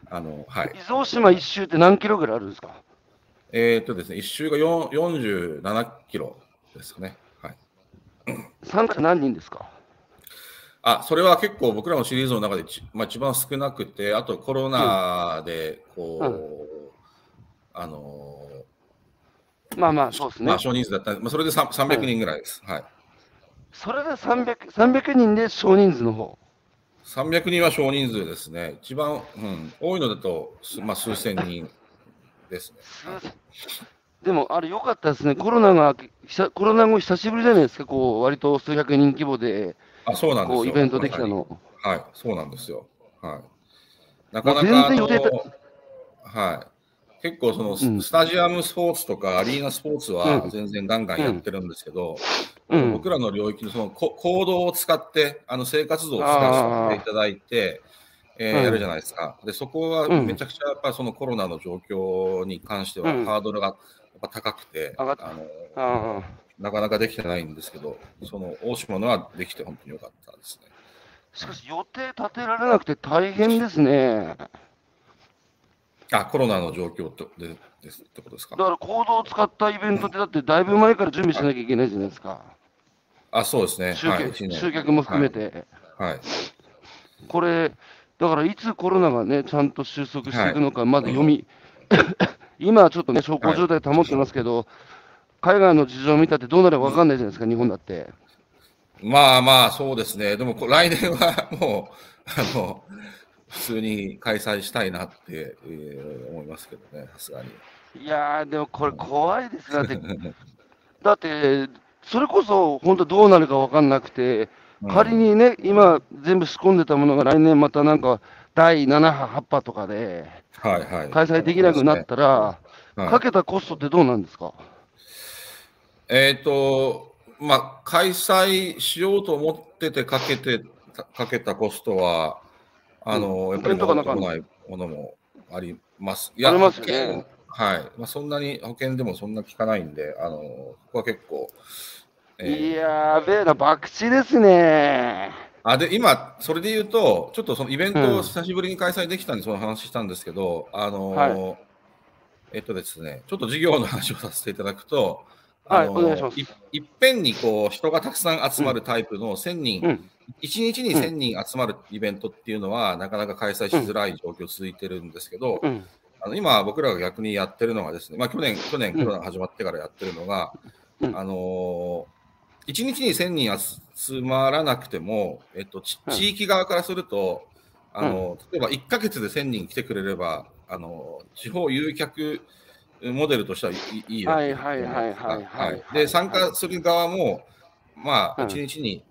あのはい伊豆大島一周って何キロぐらいあるんですか？えーっとですね、一周が4 47キロですね。はい。参加者何人ですか？あ、それは結構僕らのシリーズの中でち、まあ、一番少なくて、あとコロナで、こう、うあのまあまあ、そうですねまあ、。少人数だったまあ、それでさ300人ぐらいです。はい。それで300、300人で少人数の方。300人は少人数ですね。一番、うん、多いのだと、すまあ、数千人ですね。でも、あれ良かったですね。コロナが、久コロナ後久しぶりじゃないですか。こう、割と数百人規模で、あ、そうなんですイベントできたの。はい、そうなんですよ。はい。なかなか、あのはい。結構そのス,、タジアムスポーツとかアリーナスポーツうん。は全然ガンガンやってるんですけど、うん。僕らの領域のそのこ行動を使って、あの生活動を使っていただいて、えーうんやるじゃないですか。で、そこはうん。めちゃくちゃやっぱそのコロナの状況に関してはうん。ハードルがやっぱ高くて、あのああなかなかできてないんですけど、その大島のはできて本当に良かったですね。しかし予定立てられなくて大変ですね。あ、コロナの状況とでですってことですか？だ。から行動を使ったイベントってだってだいぶ前から準備しなきゃいけないじゃないですか。あ、そうですね。集はい、客集客も含めて。はい。はい。これ、だからいつコロナがね、ちゃんと収束していくのか、まだ読み、今はちょっとね、小康状態保ってますけど、海外の事情を見たってどうなるか分かんないじゃないですか、日本だって。まあまあ、そうですね。でも、こ来年はもう、あの、普通に開催したいなって、えー思いますけどね、さすがに。いやー、でもこれ怖いですよだって、だって、それこそ本当どうなるか分かんなくて、うん仮にね、今、全部仕込んでたものが来年またなんか、第7波、8波とかではいはい。開催できなくなったら、はいかけたコストってどうなんですか？えっ、と、まあ、開催しようと思っててかけて、かかけたコストは、あの、うんやっぱり戻ってこないものもあります。いありますよねはい。まあ、そんなに、保険でもそんな効かないんで、あの、ここは結構、えーいやーべえな、博打ですね。あで今、それで言うと、ちょっとそのイベントうんを久しぶりに開催できたんで、その話したんですけど、あのはえっとですね、ちょっと事業の話をさせていただくと、はいあのお願いします。いいっぺんにこう人がたくさん集まるタイプの1000人、うん。1日に1000人集まるイベントっていうのは、なかなか開催しづらい状況続いてるんですけど、うん。あの今、僕らが逆にやってるのがですね、まあ、去年、去年うん。コロナが始まってからやってるのが、うん。あのー、1日に1000人集まらなくても、えっと、地域側からすると、あの例えば1ヶ月で1000人来てくれれば、あの地方誘客モデルとしてはいいいいはいはいはいはいはいはい。で、参加する側も、まあ、うん。1日に、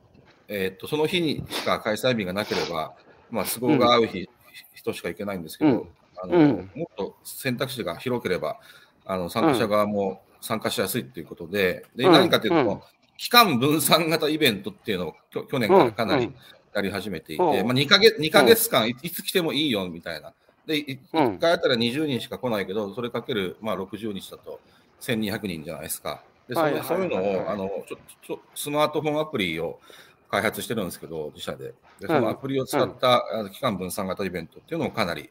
えっと、その日にしか開催日がなければ、まあ、都合が合う日、人しか行けないんですけど、うん。あのうん。もっと選択肢が広ければ、あの参加者側も参加しやすいっていうことで、でうん。何かというと、うん。期間分散型イベントっていうのをきょ去年からかなりうん。やり始めていて、う。んまあ、2, ヶ月2ヶ月間いいつ来てもいいよみたいな。で、いうん1回やったら20人しか来ないけど、それかける、まあ、60日だと1200人じゃないですか。でそはいそういうのをあのちょちょスマートフォンアプリを開発してるんですけど、自社で。でそのアプリを使った、あの期間分散型イベントっていうのもかなり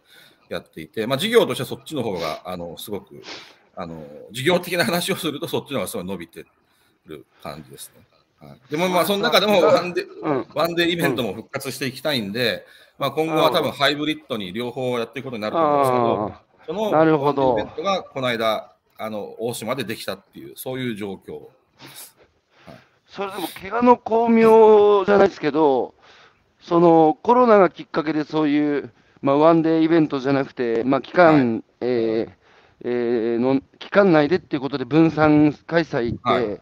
やっていて、まあ、事業としてはそっちの方があのすごくあの事業的な話をすると、そっちの方がすごい伸びてる感じですね。はい、でも、まあ、その中でもワンデー、うん。ワンデーイベントも復活していきたいんで、まあ、今後は多分ハイブリッドに両方やっていくことになると思うんですけど、あそのなるほど。イベントがこの間、あの大島でできたっていう、そういう状況です。あ、それでも怪我の巧妙じゃないですけど、そのコロナがきっかけでそういう、まあ、ワンデーイベントじゃなくて、まあ、期間、えーえーの期間内でっていうことで分散開催って、はい。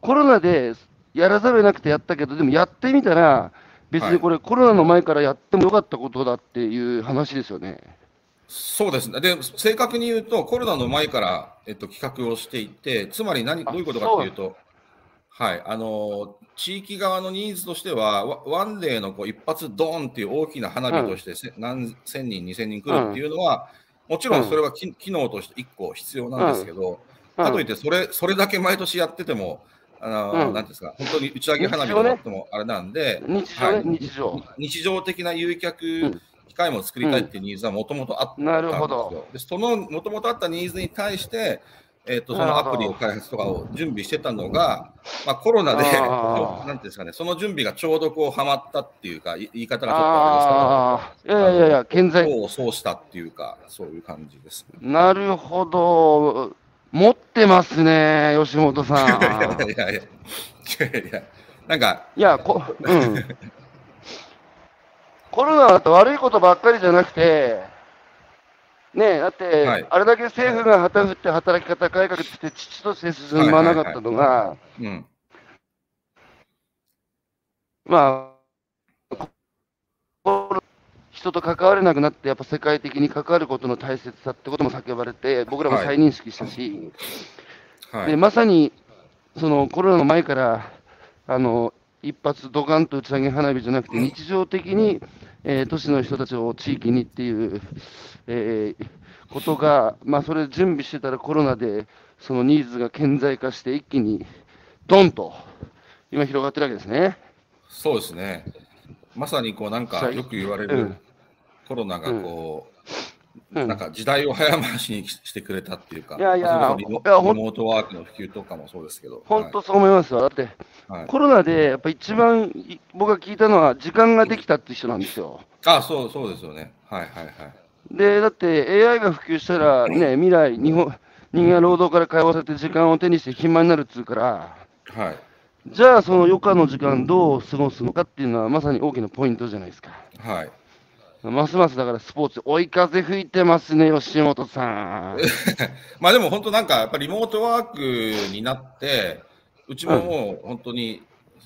コロナでやらざるを得なくてやったけど、でもやってみたら、別にこれ、コロナの前からやってもよかったことだっていう話ですよね。そうですね。で、正確に言うと、コロナの前から、えっと、企画をしていて、つまり何、どあういうことかというと、はい、あの、地域側のニーズとしては、ワワンデーのこう一発ドーンっていう大きな花火として、せ何千人、二千人来るっていうのは、もちろんそれはき、機能として一個必要なんですけど、かといって、それ、それだけ毎年やってても、あの、うんなんていうんですか、本当に打ち上げ花火とかってもあれなんで、日常ね、はい日常。日常的な誘客ん機会も作りたいっていうニーズはもともとあったんですよ。なるほどでそのもともとあったニーズに対して、えー、とそのアプリを開発とかを準備してたのが、まあ、コロナで、なんていうんですかね、その準備がちょうどこうはまったっていうか、い言い方がちょっとあああ、いやいやいや、健在そうしたっていうか、そういう感じです、ね。なるほど。持ってますね、吉本さん。いやいやいやいやなんか、いや、こ、うん。コロナだと悪いことばっかりじゃなくて、ねえ、だって、はいあれだけ政府が旗振って働き方改革して、父として進まなかったのが、うん、まあ、こ人と関われなくなって、やっぱ世界的に関わることの大切さってことも叫ばれて、僕らも再認識したし、ではい、まさにそのコロナの前からあの一発ドカンと打ち上げ花火じゃなくて、日常的に、えー都市の人たちを地域にっていう、えーことが、まあ、それ準備してたらコロナでそのニーズが顕在化して、一気にドンと今広がってるわけですね。そうですね。まさにこうなんかよく言われるうんコロナがこう、うんなんか時代を早回しにしてくれたっていうか、いやいやリモートワークの普及とかもそうですけど、本当そう思いますよ。だって、はいはいコロナでやっぱ一番い僕が聞いたのは、時間ができたって人なんですよ。あそうそうですよね。はいはいはい。で、だって AI が普及したら、ね、未来、日本人間が労働から解放されて時間を手にして暇になるっつうから、はい。じゃあその余暇の時間どう過ごすのかっていうのはまさに大きなポイントじゃないですか。はい。ますますだからスポーツ、追い風吹いてますね、吉本さん。まあでも本当なんかやっぱりリモートワークになって、うちももう本当に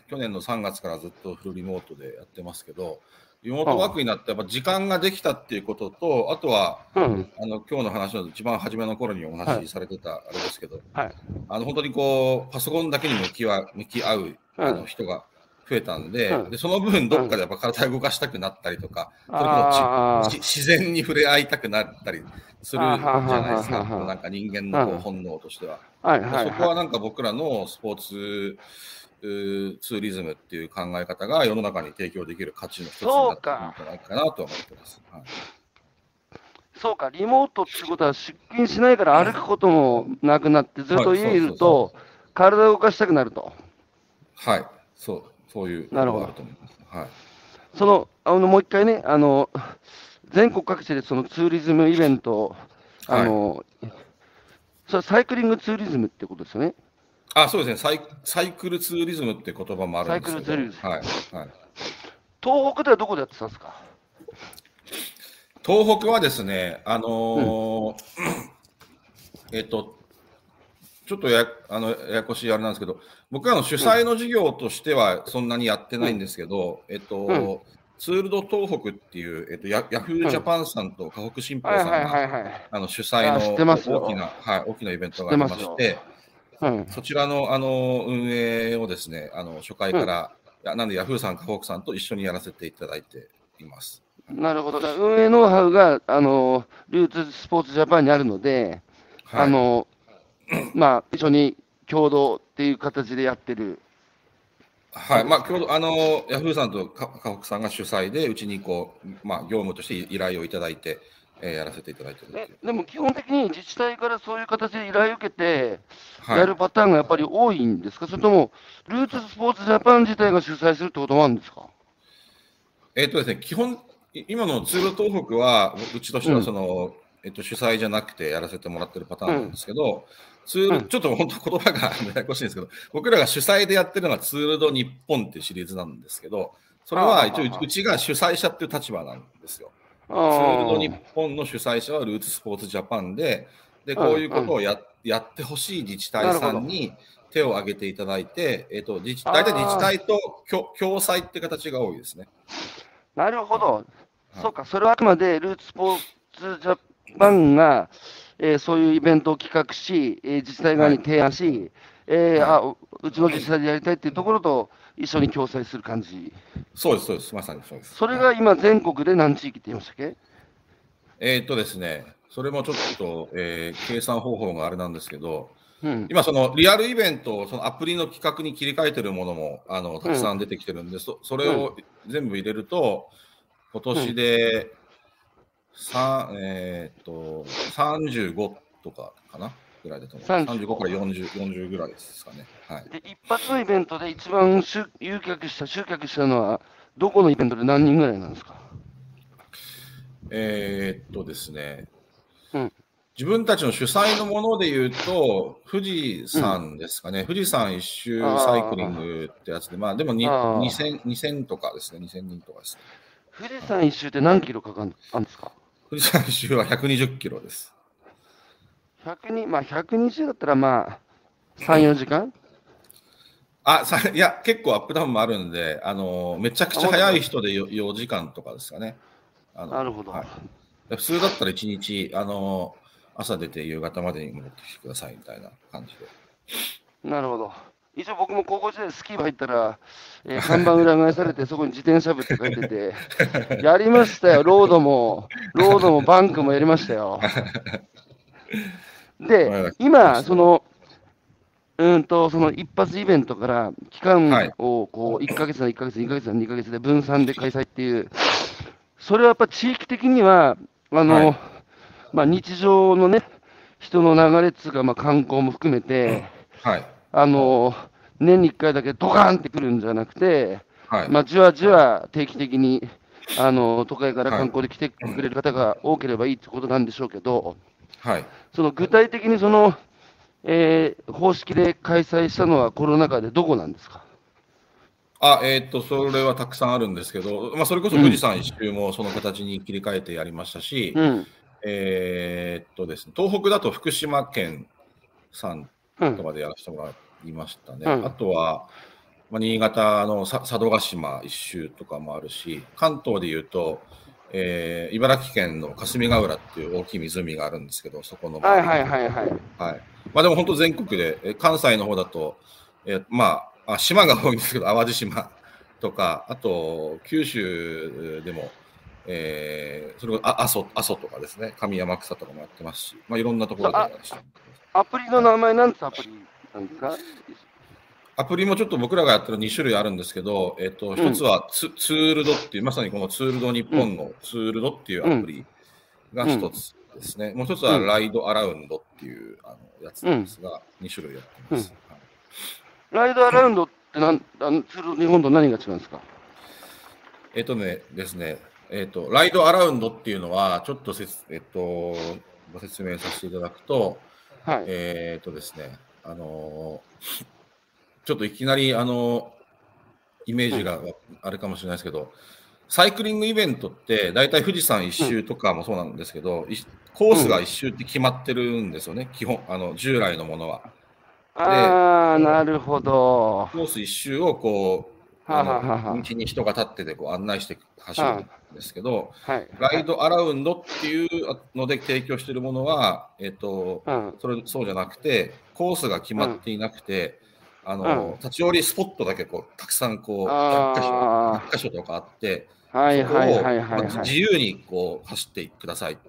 去年の3月からずっとフルリモートでやってますけど、リモートワークになって、やっぱ時間ができたっていうことと、あとは、うん。あの今日の話の一番初めの頃にお話しされてたあれですけど、はい。あの本当にこうパソコンだけに向きは向き合うあの人が増えたんで,、うん。で、その分、どっかでやっぱ体を動かしたくなったりとか、それこ自然に触れ合いたくなったりするじゃないですか、なんか人間のこううん本能としては。はい。はい。そこははなんか僕らのスポーツツーリズムっていう考え方が世の中に提供できる価値の一つになってくるんじゃないかなとは思ってます。はい。い。そうか、リモートってことは出勤しないから歩くこともなくなって、ずっと家にいると、体を動かしたくなると。はい、そう、そういうなるほどと思います。はい。その、あの、もう一回ね、あの、全国各地でそのツーリズムイベント、あの、それはサイクリングツーリズムってことですよね。あ、そうですねサイ。サイクルツーリズムって言葉もあるんですけど。サイクルツーリズムはい。はい。東北ではどこでやってたんですか？東北はですね、あのーえっと、ちょっとやあのややこしいあれなんですけど、僕らの主催の事業としてはそんなにやってないんですけど、えっと、うん。ツールド東北っていう、えっと、ヤヤフージャパンさんと河北新報さんが、主催の大きな、はい、大きなイベントがありまして、うん、そちらのあの運営をですね、あの初回から、いやなんでヤフーさん、河北さんと一緒にやらせていただいています。なるほど。運営ノウハウが、あの、ルーツスポーツジャパンにあるので、はい。あの、まあ、一緒に共同っていう形でやってる。はい、まあ、今日あのヤフーさんとか河北さんが主催で、うちにこう、まあ、業務として依頼をいただいて、えーやらせていただいてるでも基本的に自治体からそういう形で依頼を受けて、はい。やるパターンがやっぱり多いんですか、それとも、ルーツスポーツジャパン自体が主催するってこともあるんですか？えっ、とですね、基本、い今のツール東北は、うちとしてうんはその、えっと、主催じゃなくてやらせてもらってるパターンなんですけど、ツール、うん。ちょっと本当言葉がややこしいんですけど、僕らが主催でやってるのがツールド日本っていうシリーズなんですけど、それは一応うちが主催者っていう立場なんですよ。ツツールド日本の主催者はルーツスポーツジャパンで、でこういうことをや,、やってほしい自治体さんに手を挙げていただいて、えっと自治大体自治体と共共催って形が多いですね。なるほど、い。そうか、それはあくまでルーツスポーツジャパンが、えーそういうイベントを企画し、えー自治体側に提案し、えーはい。あううちの自治体でやりたいっていうところと一緒に共催する感じ、そうです、そうです、まさにそうです。それが今、全国で何地域って言いましたっけ？えーっとですね、それもちょっと、えー計算方法があれなんですけど、うん、今、そのリアルイベントをそのアプリの企画に切り替えてるものもあのたくさん出てきてるんで、そそれを全部入れると、今年で、さえーっと35とかかな？ぐらいだと思う。35 35から40 40ぐらいですかね。はい、で一発のイベントで一番集誘客した、集客したのは、どこのイベントで何人ぐらいなんですか？えーっとですね、うん。自分たちの主催のもので言うと、富士山ですかね、富士山一周サイクリングってやつで、まあでもにあー。2000 2000とかですね、2000人とかですね。富士山一周って何キロかかるんですか？富士山一周は120キロです。100人、まあ120だったらまあ、3、4時間？あさいや、結構アップダウンもあるんで、あのめちゃくちゃ早い人でよ4時間とかですかね。なるほど。はい普通だったら1日、あの朝出て夕方までに戻ってきてくださいみたいな感じで。なるほど。一応僕も高校時代スキー部入ったら、えー看板裏返されて、そこに自転車部って書いてて、やりましたよ、ロードも、ロードもバンクもやりましたよ。で、今、その、うんと、その一発イベントから期間はいをこう1ヶ月な1ヶ月、2ヶ月な2ヶ月で分散で開催っていう、それはやっぱ地域的には、あの、はいまあ、日常のね、人の流れっつうか、まあ、観光も含めて、はい。あの年に1回だけドカーンってくるんじゃなくて、はい。まあ、じわじわ定期的にあの都会からはい観光で来てくれる方が多ければいいってことなんでしょうけど、はい。その具体的にその、えー方式で開催したのはコロナ禍でどこなんですか？あ、えーっと、それはたくさんあるんですけど、まあ、それこそ富士山一周もその形に切り替えてやりましたし、うん。えーっとですね、東北だと福島県さんとかでやらせてもらいましたね。うんあとは、まあ、新潟のさ佐渡島一周とかもあるし、関東でいうと、えー茨城県の霞ヶ浦っていう大きい湖があるんですけど、そこのはいはいはいはい。はい。まあでも本当全国で、え関西の方だと、えーまああ、島が多いんですけど、淡路島とか、あと九州でも、えー、それこそあ阿蘇阿蘇とかですね、上山草とかもやってますし、まあいろんなところでやらせてもらってますアプリの名前なんつアプリなんですか？アプリもちょっと僕らがやってる2種類あるんですけど、えっ、と、一つはツ,、ツールドっていう、まさにこのツールド日本のツールドっていうアプリが一つですね。もう一つはライドアラウンドっていうあのやつなんですが、2種類やってます。はい。ライドアラウンドってなん、あのツール日本と何が違うんですか？えっ、とね、ですね、えっ、と、ライドアラウンドっていうのは、ちょっとせつ、えっ、と、ご説明させていただくと、はい。えっ、とですね、あのー ちょっといきなり、あのイメージがあれかもしれないですけど、サイクリングイベントって、大体富士山一周とかもそうなんですけど、いコースが一周って決まってるんですよね、基本、あの従来のものは。ああ、なるほど。コース一周をこう、道に人が立っててこう案内して走るんですけど、はい。ライドアラウンドっていうので提供しているものは、えっ、と、うん。それそうじゃなくて、コースが決まっていなくて、あの、うん立ち寄りスポットだけこうたくさんこうあー100箇所、100箇所とかあって、はいはいはいはい。自由にこう走ってください。で、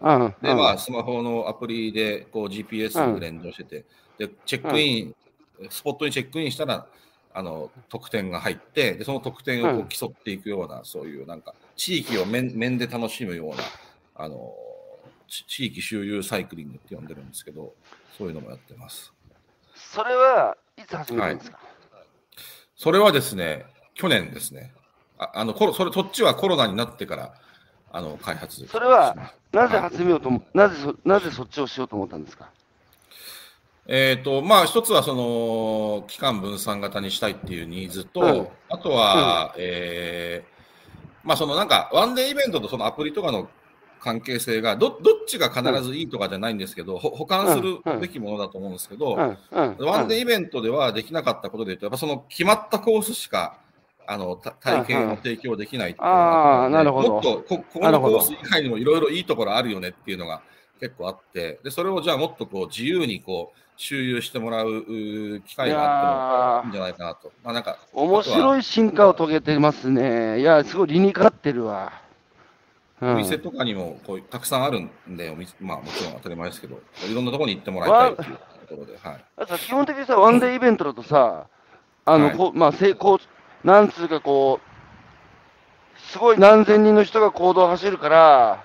うんまあ、スマホのアプリでこう GPS に連動してて、で、チェックイン、スポットにチェックインしたら、あの得点が入ってで、その得点をこうん。う競っていくような、そういうなんか、地域を面面で楽しむような、あのち地域周遊サイクリングって呼んでるんですけど、そういうのもやってます。それはいつ始めたんですか、それはですね、去年ですね。ああのコロそれそっちはコロナになってからあの開発それはなぜ始めようとも、なぜそ、なぜそっちをしようと思ったんですか？えーとまあ、一つはその期間分散型にしたいっていうニーズと、うん。あとは、えーまあ、そのなんかワンデーイベントとそのアプリとかの関係性がどどっちが必ずいいとかじゃないんですけど、ほ補完するべきものだと思うんですけど、うん、うん。ワンデーーイベントではできなかったことでいうと、やっぱその決まったコースしかあのた体験を提供できないっていうのがもっとここのコース以外にもいろいろいいところあるよねっていうのが結構あって、でそれをじゃあもっとこう自由にこう周遊してもらう機会があってもいいんじゃないかなと。まあ、なんか面白い進化を遂げてますね。いや、すごい理にかかってるわ。うんお店とかにもこうたくさんあるんで、お店まあもちろん当たり前ですけど、いろんなところに行ってもらいたいっていうところで、はい。だ基本的にさ、ワンデーイベントだとさ、あの、はいこうまあ、成功、なんつうかこう、すごい何千人の人が行動を走るから、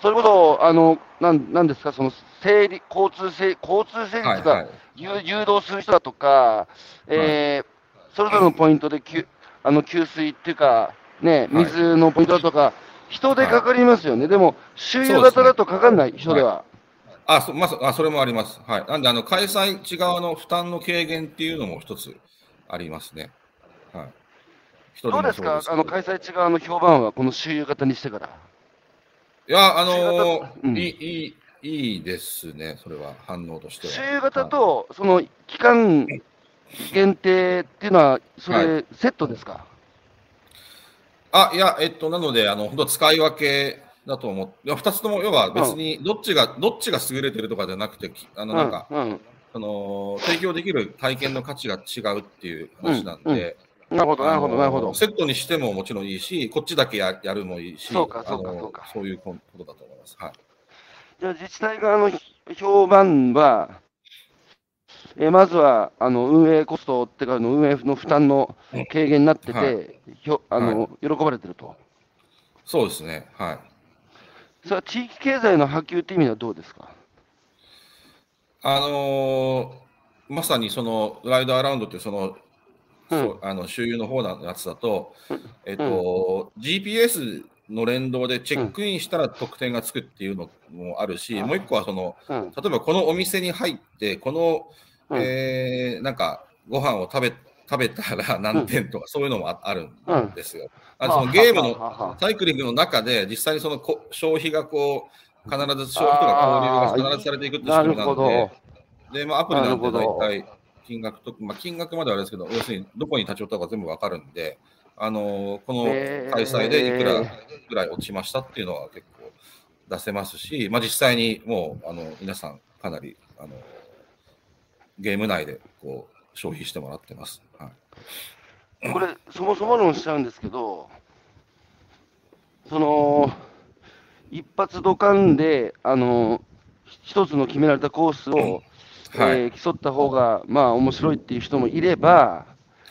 それこそ、あの、なんなんですか、その整理、交通整、交通整理とか、誘誘導する人だとか、えーそれぞれのポイントで給あの給水っていうか、ね、はい水のポイントだとか、人でかかりますよね。でも、周遊型だとかかんない、人では。あそまさあそれもあります。はい。なんで、あの開催地側の負担の軽減っていうのも一つありますね。はい。人どうですか？あの開催地側の評判は、この周遊型にしてから。いや、あのーうんいい、いい、いいですね、それは、反応としては。周遊型と、その期間限定っていうのは、そはれ、セットですか、あ、いや、えっと、なので、あの、本当使い分けだと思って、いや二つとも、要は別に、どっちが、どっちが優れてるとかじゃなくて、きあの、なんか、うんうんその、提供できる体験の価値が違うっていう話なんで、なるほど、なるほど、なるほど。セットにしてももちろんいいし、こっちだけややるもいいし、そうかそうかそうかそういうことだと思います。はい。じゃあ、自治体側の評判は、えーまずはあの運営コストっていうか、あの運営の負担の軽減になってて、はい。ひょあの喜ばれてると。そうですね。はい。それは地域経済の波及って意味ではどうですか？あのーまさにそのライドアラウンドっていうその、そうあの周遊の方のやつだと、えっと、GPS の連動でチェックインしたら得点がつくっていうのもあるし、うんもう一個はその、うん。例えばこのお店に入って、この、うんえーなんかご飯を食べ食べたら何点とか、そういうのもああるんですよ。あそのゲームのサイクリングの中で実際にそのこ消費がこう必ず消費とか交流が必ずされていくって仕な組みなのるほど。で、でまあ、アプリなんて大体金額と、まあ、金額まではあれですけど、要するにどこに立ち寄ったか全部わかるんで、あのこの開催でいくらぐらい落ちましたっていうのは結構出せますし、まあ、実際にもうあの皆さんかなりあのゲーム内でこう消費してもらってます。はい、これ、そもそも論しちゃうんですけど、その、一発ドカンで、あの、一つの決められたコースを、はい。えー競った方が、まあ、面白いっていう人もいれば、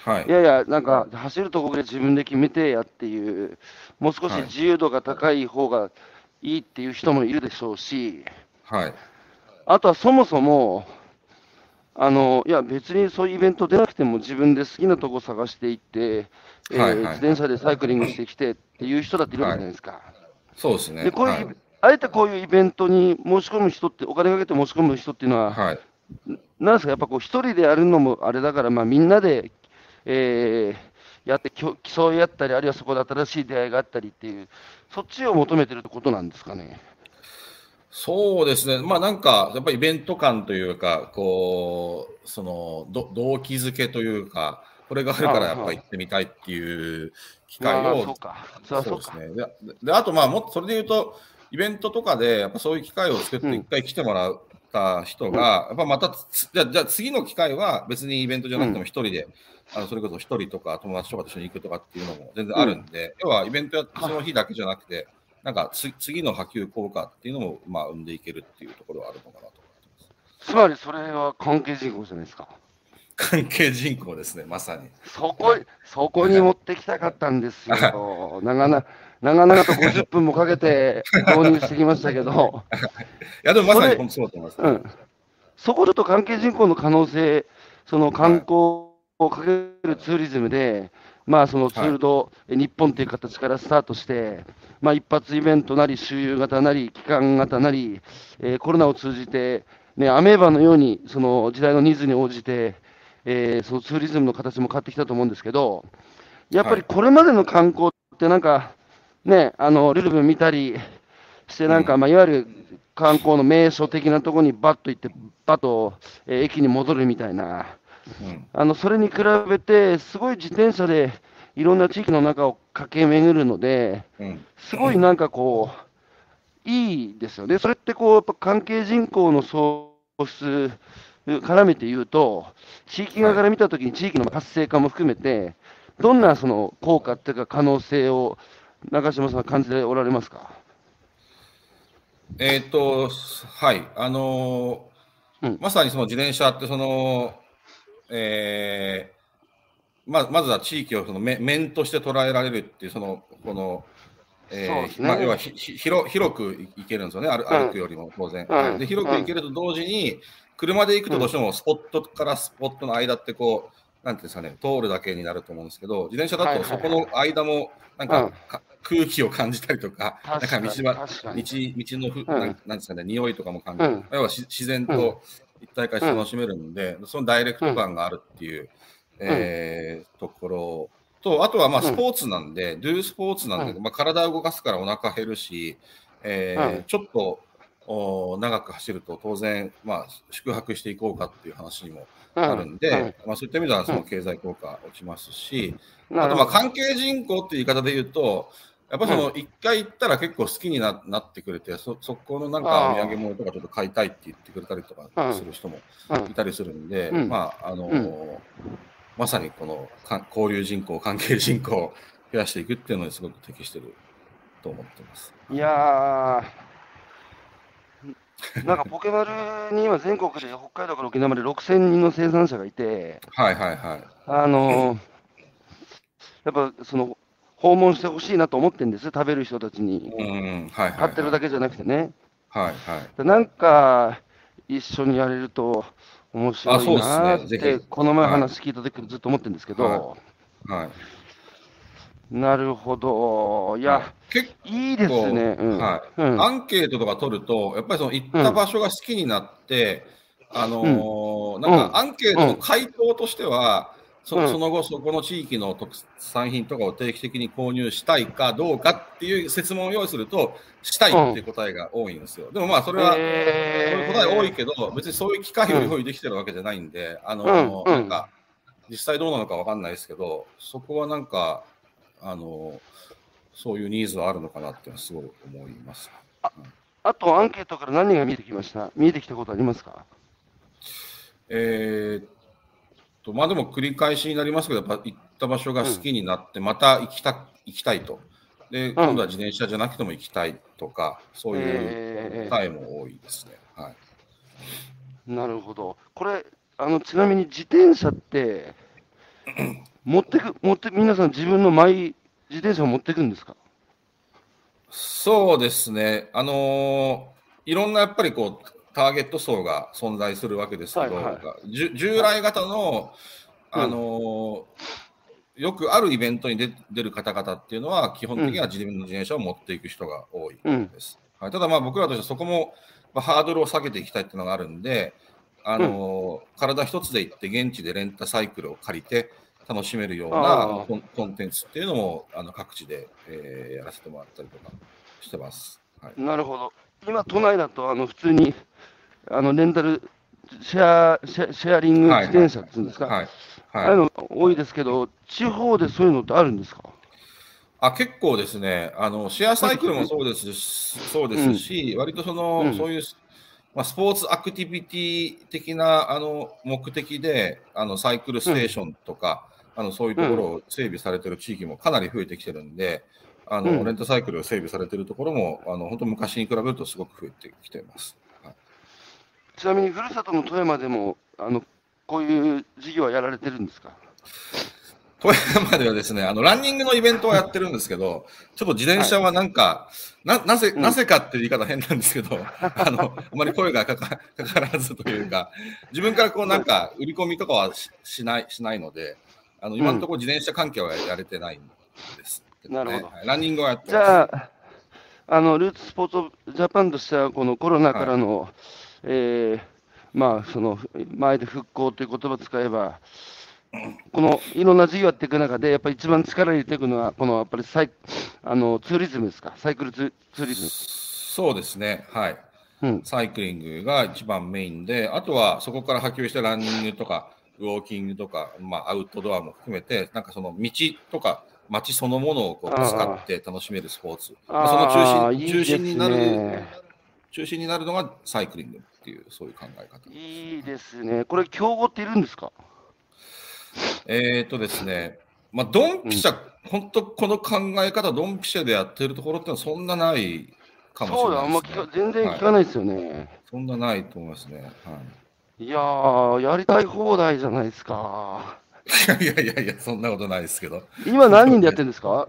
はい。いやいや、なんか、走るところで自分で決めてやっていう、もう少しはい。自由度が高い方がいいっていう人もいるでしょうし、はい。あとはそもそも、あのいや、別にそういうイベント出なくても自分で好きなとこ探していって、えーはいはい自転車でサイクリングしてきてっていう人だっているわけじゃないですか。そうですね。でこういう、はい。あえてこういうイベントに申し込む人って、お金かけて申し込む人っていうのは、はい。なんですか、やっぱこう、一人でやるのもあれだから、まあ、みんなで、えーやってきょ競い合ったり、あるいはそこで新しい出会いがあったりっていう、そっちを求めてるってことなんですかね？そうですね、まあなんか、やっぱりイベント感というか、こう、そのど動機づけというか、これがあるからやっぱり行ってみたいっていう機会を、まあそうですね。でであと、まあ、もそれで言うと、イベントとかで、やっぱそういう機会を作って、一回来てもらった人が、やっぱまたつ、じゃあじゃあ次の機会は別にイベントじゃなくても一人で、あのそれこそ一人とか友達とかと一緒に行くとかっていうのも全然あるんで、要はイベントやその日だけじゃなくて、なんかつ次の波及効果っていうのも、まあ、生んでいけるっていうところはあるのかなと思ってます。つまりそれは関係人口じゃないですか。関係人口ですね、まさに。そこ、そこに持ってきたかったんですよ。長々、長々と50分もかけて導入してきましたけど、いや、でもまさに本当そうだと思います。うん、そこちょっと関係人口の可能性、その観光をかけるツーリズムで、まあそのツールド、日本という形からスタートして、まあ一発イベントなり、周遊型なり、期間型なり、えーコロナを通じて、ね、アメーバのように、その時代のニーズに応じて、えーそのツーリズムの形も変わってきたと思うんですけど、やっぱりこれまでの観光って、なんか、ね、あのルルブ見たりして、なんか、まあ、いわゆる観光の名所的なところにバッと行って、バッと、えー駅に戻るみたいな、うん。あのそれに比べて、すごい自転車でいろんな地域の中を駆け巡るので、うん。すごいなんかこう、いいですよね。それってこう、やっぱ関係人口の創出、絡めて言うと、地域側から見たときに地域の活性化も含めて、どんなその効果っていうか可能性を中島さんは感じておられますか？えーっと、はい、あのーうん。まさにその自転車ってその、えーままずは地域をその面面として捉えられるっていう、その、この、えーね。まあ、要はひひ広広く行けるんですよね、歩うん歩くよりも当然。で広く行けると同時に、車で行くとどうしてもスポットからスポットの間ってこう、なんていうんですかね、通るだけになると思うんですけど、自転車だとそこの間も、なんか、うん。か空気を感じたりとか、なんか道は道に。道のふ、うん。なんですかね、匂いとかも感じる、うん。要はし自然と一体化して楽しめるので、そのダイレクト感があるっていう、えーところと、あとはまあうん。スポーツなんで、ドゥースポーツなん。で、うまあ、体を動かすからお腹減るし、えーうん。ちょっとお長く走ると当然、まあ、宿泊していこうかっていう話にもあるんで、まあ、そういった意味ではその経済効果落ちますし、うんあとまあ関係人口っていう言い方で言うと、やっぱりその一回行ったら結構好きにななってくれて、そそこのなんかお土産物とかちょっと買いたいって言ってくれたりとかする人もうんいたりするんで、うん。まああのうん。まさにこのか交流人口、関係人口を増やしていくっていうのにすごく適してると思ってます。いやー、なんかポケマルに今、全国で北海道から沖縄まで6000人の生産者がいて、はいはいはい。あのーやっぱその訪問してほしいなと思ってるんです、食べる人たちに。うん、はいはい、はい。買ってるだけじゃなくてね。はいはい。なんか一緒にやれると面白いなって、ひこの前話聞いた時ずっと思ってるんですけど、はい。なるほど、いや、結い。いですね。うん。はい。うん。アンケートとか取ると、やっぱりその行った場所が好きになって、あのーなんかアンケートの回答としては、そうん。その後、そこの地域の特産品とかを定期的に購入したいかどうかっていう説問を用意すると、したいっていう答えが多いんですよ。でもまあ、それは、そういう答え多いけど、別にそういう機会を用意できてるわけじゃないんで、あの、うん。なんか、実際どうなのかわかんないですけど、そこはなんか、あの、そういうニーズはあるのかなってすごい思います。あとアンケートから何が見えてきました？見えてきたことありますか？えーっと、まあでも繰り返しになりますけど、やっぱ行った場所が好きになって、また行きた行きたいと。で、今度は自転車じゃなくても行きたいとか、そういうえー答えも多いですね。はい。なるほど。これ、あのちなみに自転車って、持ってく、持って、皆さん自分のマイ自転車を持ってくんですか？そうですね。あのーいろんなやっぱりこう、ターゲット層が存在するわけですけど、はいはい従来型の、あのーよくあるイベントに出出る方々っていうのは、基本的には自分の自転車を持っていく人が多いうん。です。はい、ただまあ僕らとしてはそこも、まあ、ハードルを下げていきたいっていうのがあるんで、あのー体一つで行って現地でレンタサイクルを借りて楽しめるようあなーコンコンテンツっていうのもあの各地で、えーやらせてもらったりとかしてます。はい、なるほど。今、都内だと、あの、普通に、あの、レンタル、シェア、シェシェアリング自転車っていうんですか、はい。ああいうはい、の多いですけど、地方でそういうのってあるんですか？あ結構ですね。あの、シェアサイクルもそうですし、そうですし割とその、うん。そういう、まあ、スポーツアクティビティ的なあの目的であのサイクルステーションとか、あのそういうところを整備されてる地域もかなり増えてきてるんで、あのうん。レンタサイクルを整備されてるところもあの本当昔に比べるとすごく増えてきてます。はい。ちなみに、ふるさとの富山でも、あの、こういう事業はやられてるんですか？富山ではですね、あの、ランニングのイベントをやってるんですけど、ちょっと自転車はなんか、な、なぜ、うん。なぜかっていう言い方変なんですけど、あの、あまり声がかかかからずというか、自分からこうなんか、売り込みとかはししない、しないので、あの、今のところ自転車関係はやれてないんですけね、なるほど。はい。ランニングはやってじゃあ、あのルーツスポーツジャパンとしては、このコロナからの、えーまあ、その前で復興という言葉を使えば、このいろんな事業やっていく中で、やっぱり一番力入れていくのは、このやっぱりサイあのツーリズムですか、サイクルツーツーリズム。そうですね、はい。うん、サイクリングが一番メインで、あとはそこから波及してランニングとか、ウォーキングとか、まあ、アウトドアも含めて、なんかその道とか街そのものをこう使って楽しめるスポーツ。まあその中心中心になる中心になるのがサイクリングっていう、そういう考え方。いいですね、これ、競合っているんですか？えーとですね、まあ、ドンピシャ、本当この考え方、ドンピシャでやってるところってのはそんなないかもしそうだ、あんま。全然聞かないですよね。そんなないと思いますね。はいい、やー、やりたい放題じゃないですか。いやいやいや、そんなことないですけど。今、何人でやってるんですか？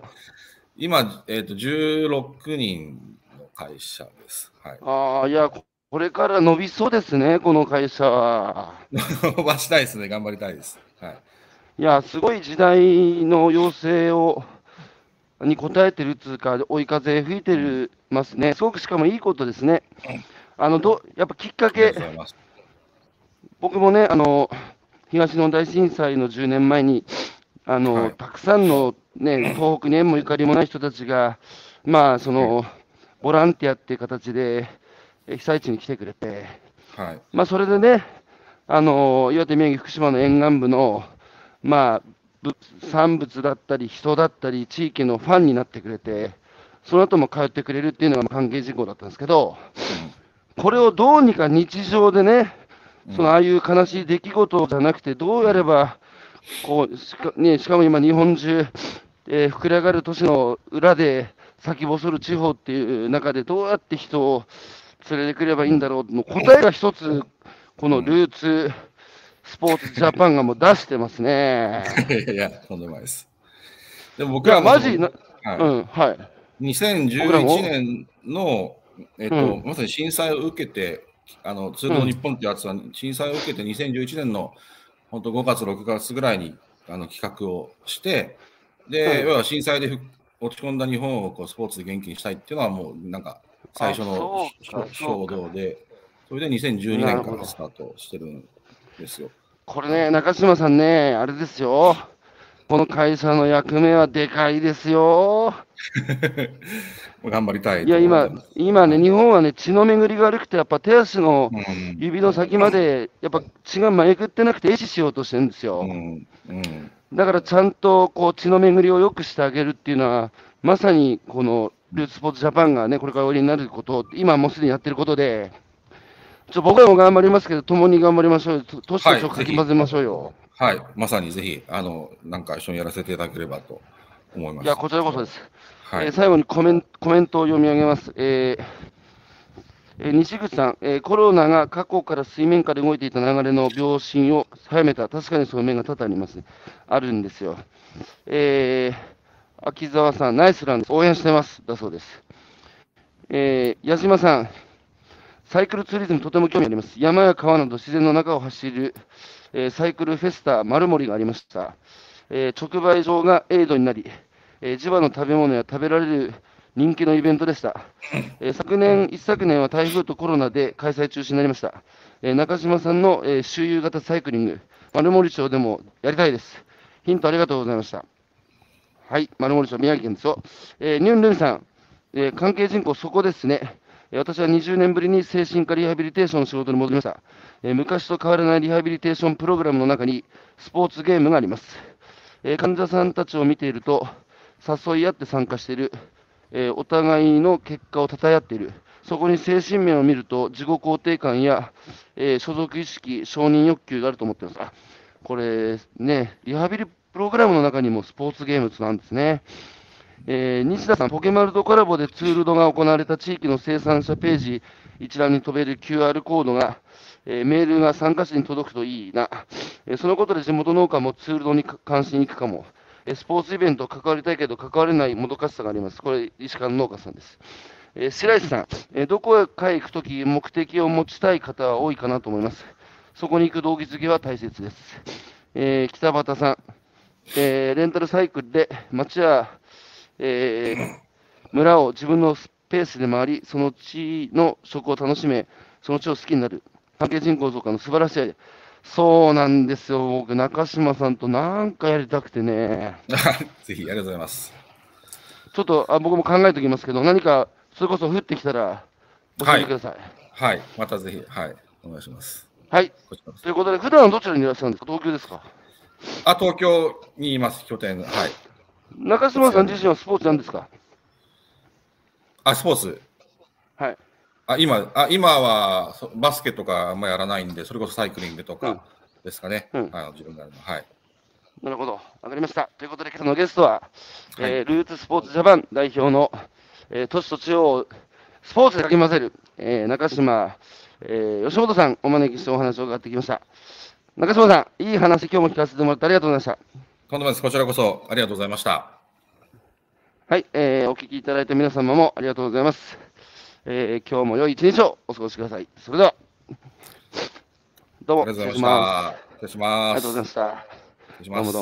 今、えー、と16人の会社です。はい、ああ、いや、ここれから伸びそうですね、この会社は。伸ばしたいですね、頑張りたいです。はい、いや、すごい時代の要請を、に応えてるっていうか、追い風吹いてるますね。すごくしかもいいことですね。あの、ど、やっぱきっかけ僕もね、あの、東日本大震災の10年前に、あの、はい。たくさんのね、東北に縁もゆかりもない人たちが、まあ、その、ボランティアっていう形で、え被災地に来てくれて、はい、まあ、それでね、あの岩手、宮城、福島の沿岸部の、まあ、ぶ産物だったり、人だったり、地域のファンになってくれて、その後も通ってくれるっていうのが関係事項だったんですけど、これをどうにか日常でね、そのああいう悲しい出来事じゃなくて、どうやれば、こうしかね、しかも今、日本中、えー膨れ上がる都市の裏で先細る地方っていう中で、どうやって人を連れてくればいいんだろうの答えが一つ、このルーツスポーツジャパンがもう出してますね。いやとんでもないです。でも僕はマジ？な、はいうん、はい。僕らも2011年の、えっとうんまさに震災を受けて、あの通道日本ってやつは、震災を受けて2011年の本当5月、6月ぐらいにあの企画をして、で、うん要は震災でふ落ち込んだ日本をこうスポーツで元気にしたいっていうのは、もうなんか最初の衝動で、それで2012年からスタートしてるんですよ。これね、中島さんね、あれですよ。この会社の役目はでかいですよ。頑張りたい。いや、今、今ね、日本はね、血の巡りが悪くて、やっぱ手足のうん、指の先まで、やっぱ血が巡ってなくて、壊死しようとしてるんですよ。うん、うん、だからちゃんとこう血の巡りを良くしてあげるっていうのは、まさにこのルーツスポーツジャパンがね、これからおやりになること、今もうすでにやってることで、ちょ僕らも頑張りますけど、共に頑張りましょうよ。と年とちょっとかき混ぜましょうよ。はい、まさにぜひ、あの、なんか一緒にやらせていただければと思います。いや、こちらこそです。はい、えー最後にコメンコメントを読み上げます。えーえー西口さん、えーコロナが過去から水面下で動いていた流れの秒針を早めた、確かにその面が多々ありますね。あるんですよ。えー秋沢さん、ナイスランです。応援してます。だそうです。えー矢島さん、サイクルツーリズムとても興味あります。山や川など自然の中を走る、えーサイクルフェスタ丸森がありました。えー直売所がエイドになり、えー地場の食べ物や食べられる人気のイベントでした。えー昨年、一昨年は台風とコロナで開催中止になりました。えー中島さんの、えー周遊型サイクリング、丸森町でもやりたいです。ヒントありがとうございました。はい、丸森町、宮城県ですよ。えーニュンルンさん、えー関係人口、そこですね。えー私は20年ぶりに精神科リハビリテーションの仕事に戻りました。えー昔と変わらないリハビリテーションプログラムの中にスポーツゲームがあります。えー患者さんたちを見ていると、誘い合って参加している、えーお互いの結果を称え合っている、そこに精神面を見ると、自己肯定感や、えー所属意識、承認欲求があると思っています。あこれね、リハビリプログラムの中にもスポーツゲームなんですね。えー西田さん、ポケマルとコラボでツールドが行われた地域の生産者ページ一覧に飛べる QR コードが、えーメールが参加者に届くといいな、えーそのことで地元農家もツールドに関心いくかも、えースポーツイベント関わりたいけど関われないもどかしさがあります。これ、石川農家さんです。えー白石さん、えーどこへか行くとき、目的を持ちたい方は多いかなと思います。そこに行く動機づけは大切です。えー北畑さん、えーレンタルサイクルで町や、えー村を自分のスペースで回り、その地の食を楽しめ、その地を好きになる。関係人口増加の素晴らしい。そうなんですよ、僕、中島さんとなんかやりたくてね。ぜひ、ありがとうございます。ちょっとあ僕も考えておきますけど、何かそれこそ降ってきたら教えてください。はい、またぜひ、はい、お願いします。はい。ということで、普段はどちらにいらっしゃるんですか？東京ですか？あ、東京にいます、拠点。はい。中島さん自身はスポーツなんですか？あ、スポーツ。はい。あ、今、あ今はそバスケとかあんまやらないんで、それこそサイクリングとうんかですかね。うんあの自分がの。はい。なるほど。わかりました。ということで、今朝のゲストは、はいえールーツスポーツジャパン代表の、えー都市と地方をスポーツでかき混ぜる、えー中島、えー吉本さんお招きしてお話を伺ってきました。中島さん、いい話今日も聞かせてもらってありがとうございました。とんでも。こちらこそありがとうございました。はい、えーお聞きいただいた皆様もありがとうございます。えー今日も良い一日をお過ごしください。それでは、どうも、ありがとうございまし失礼しますた。失礼します。ありがとうございました。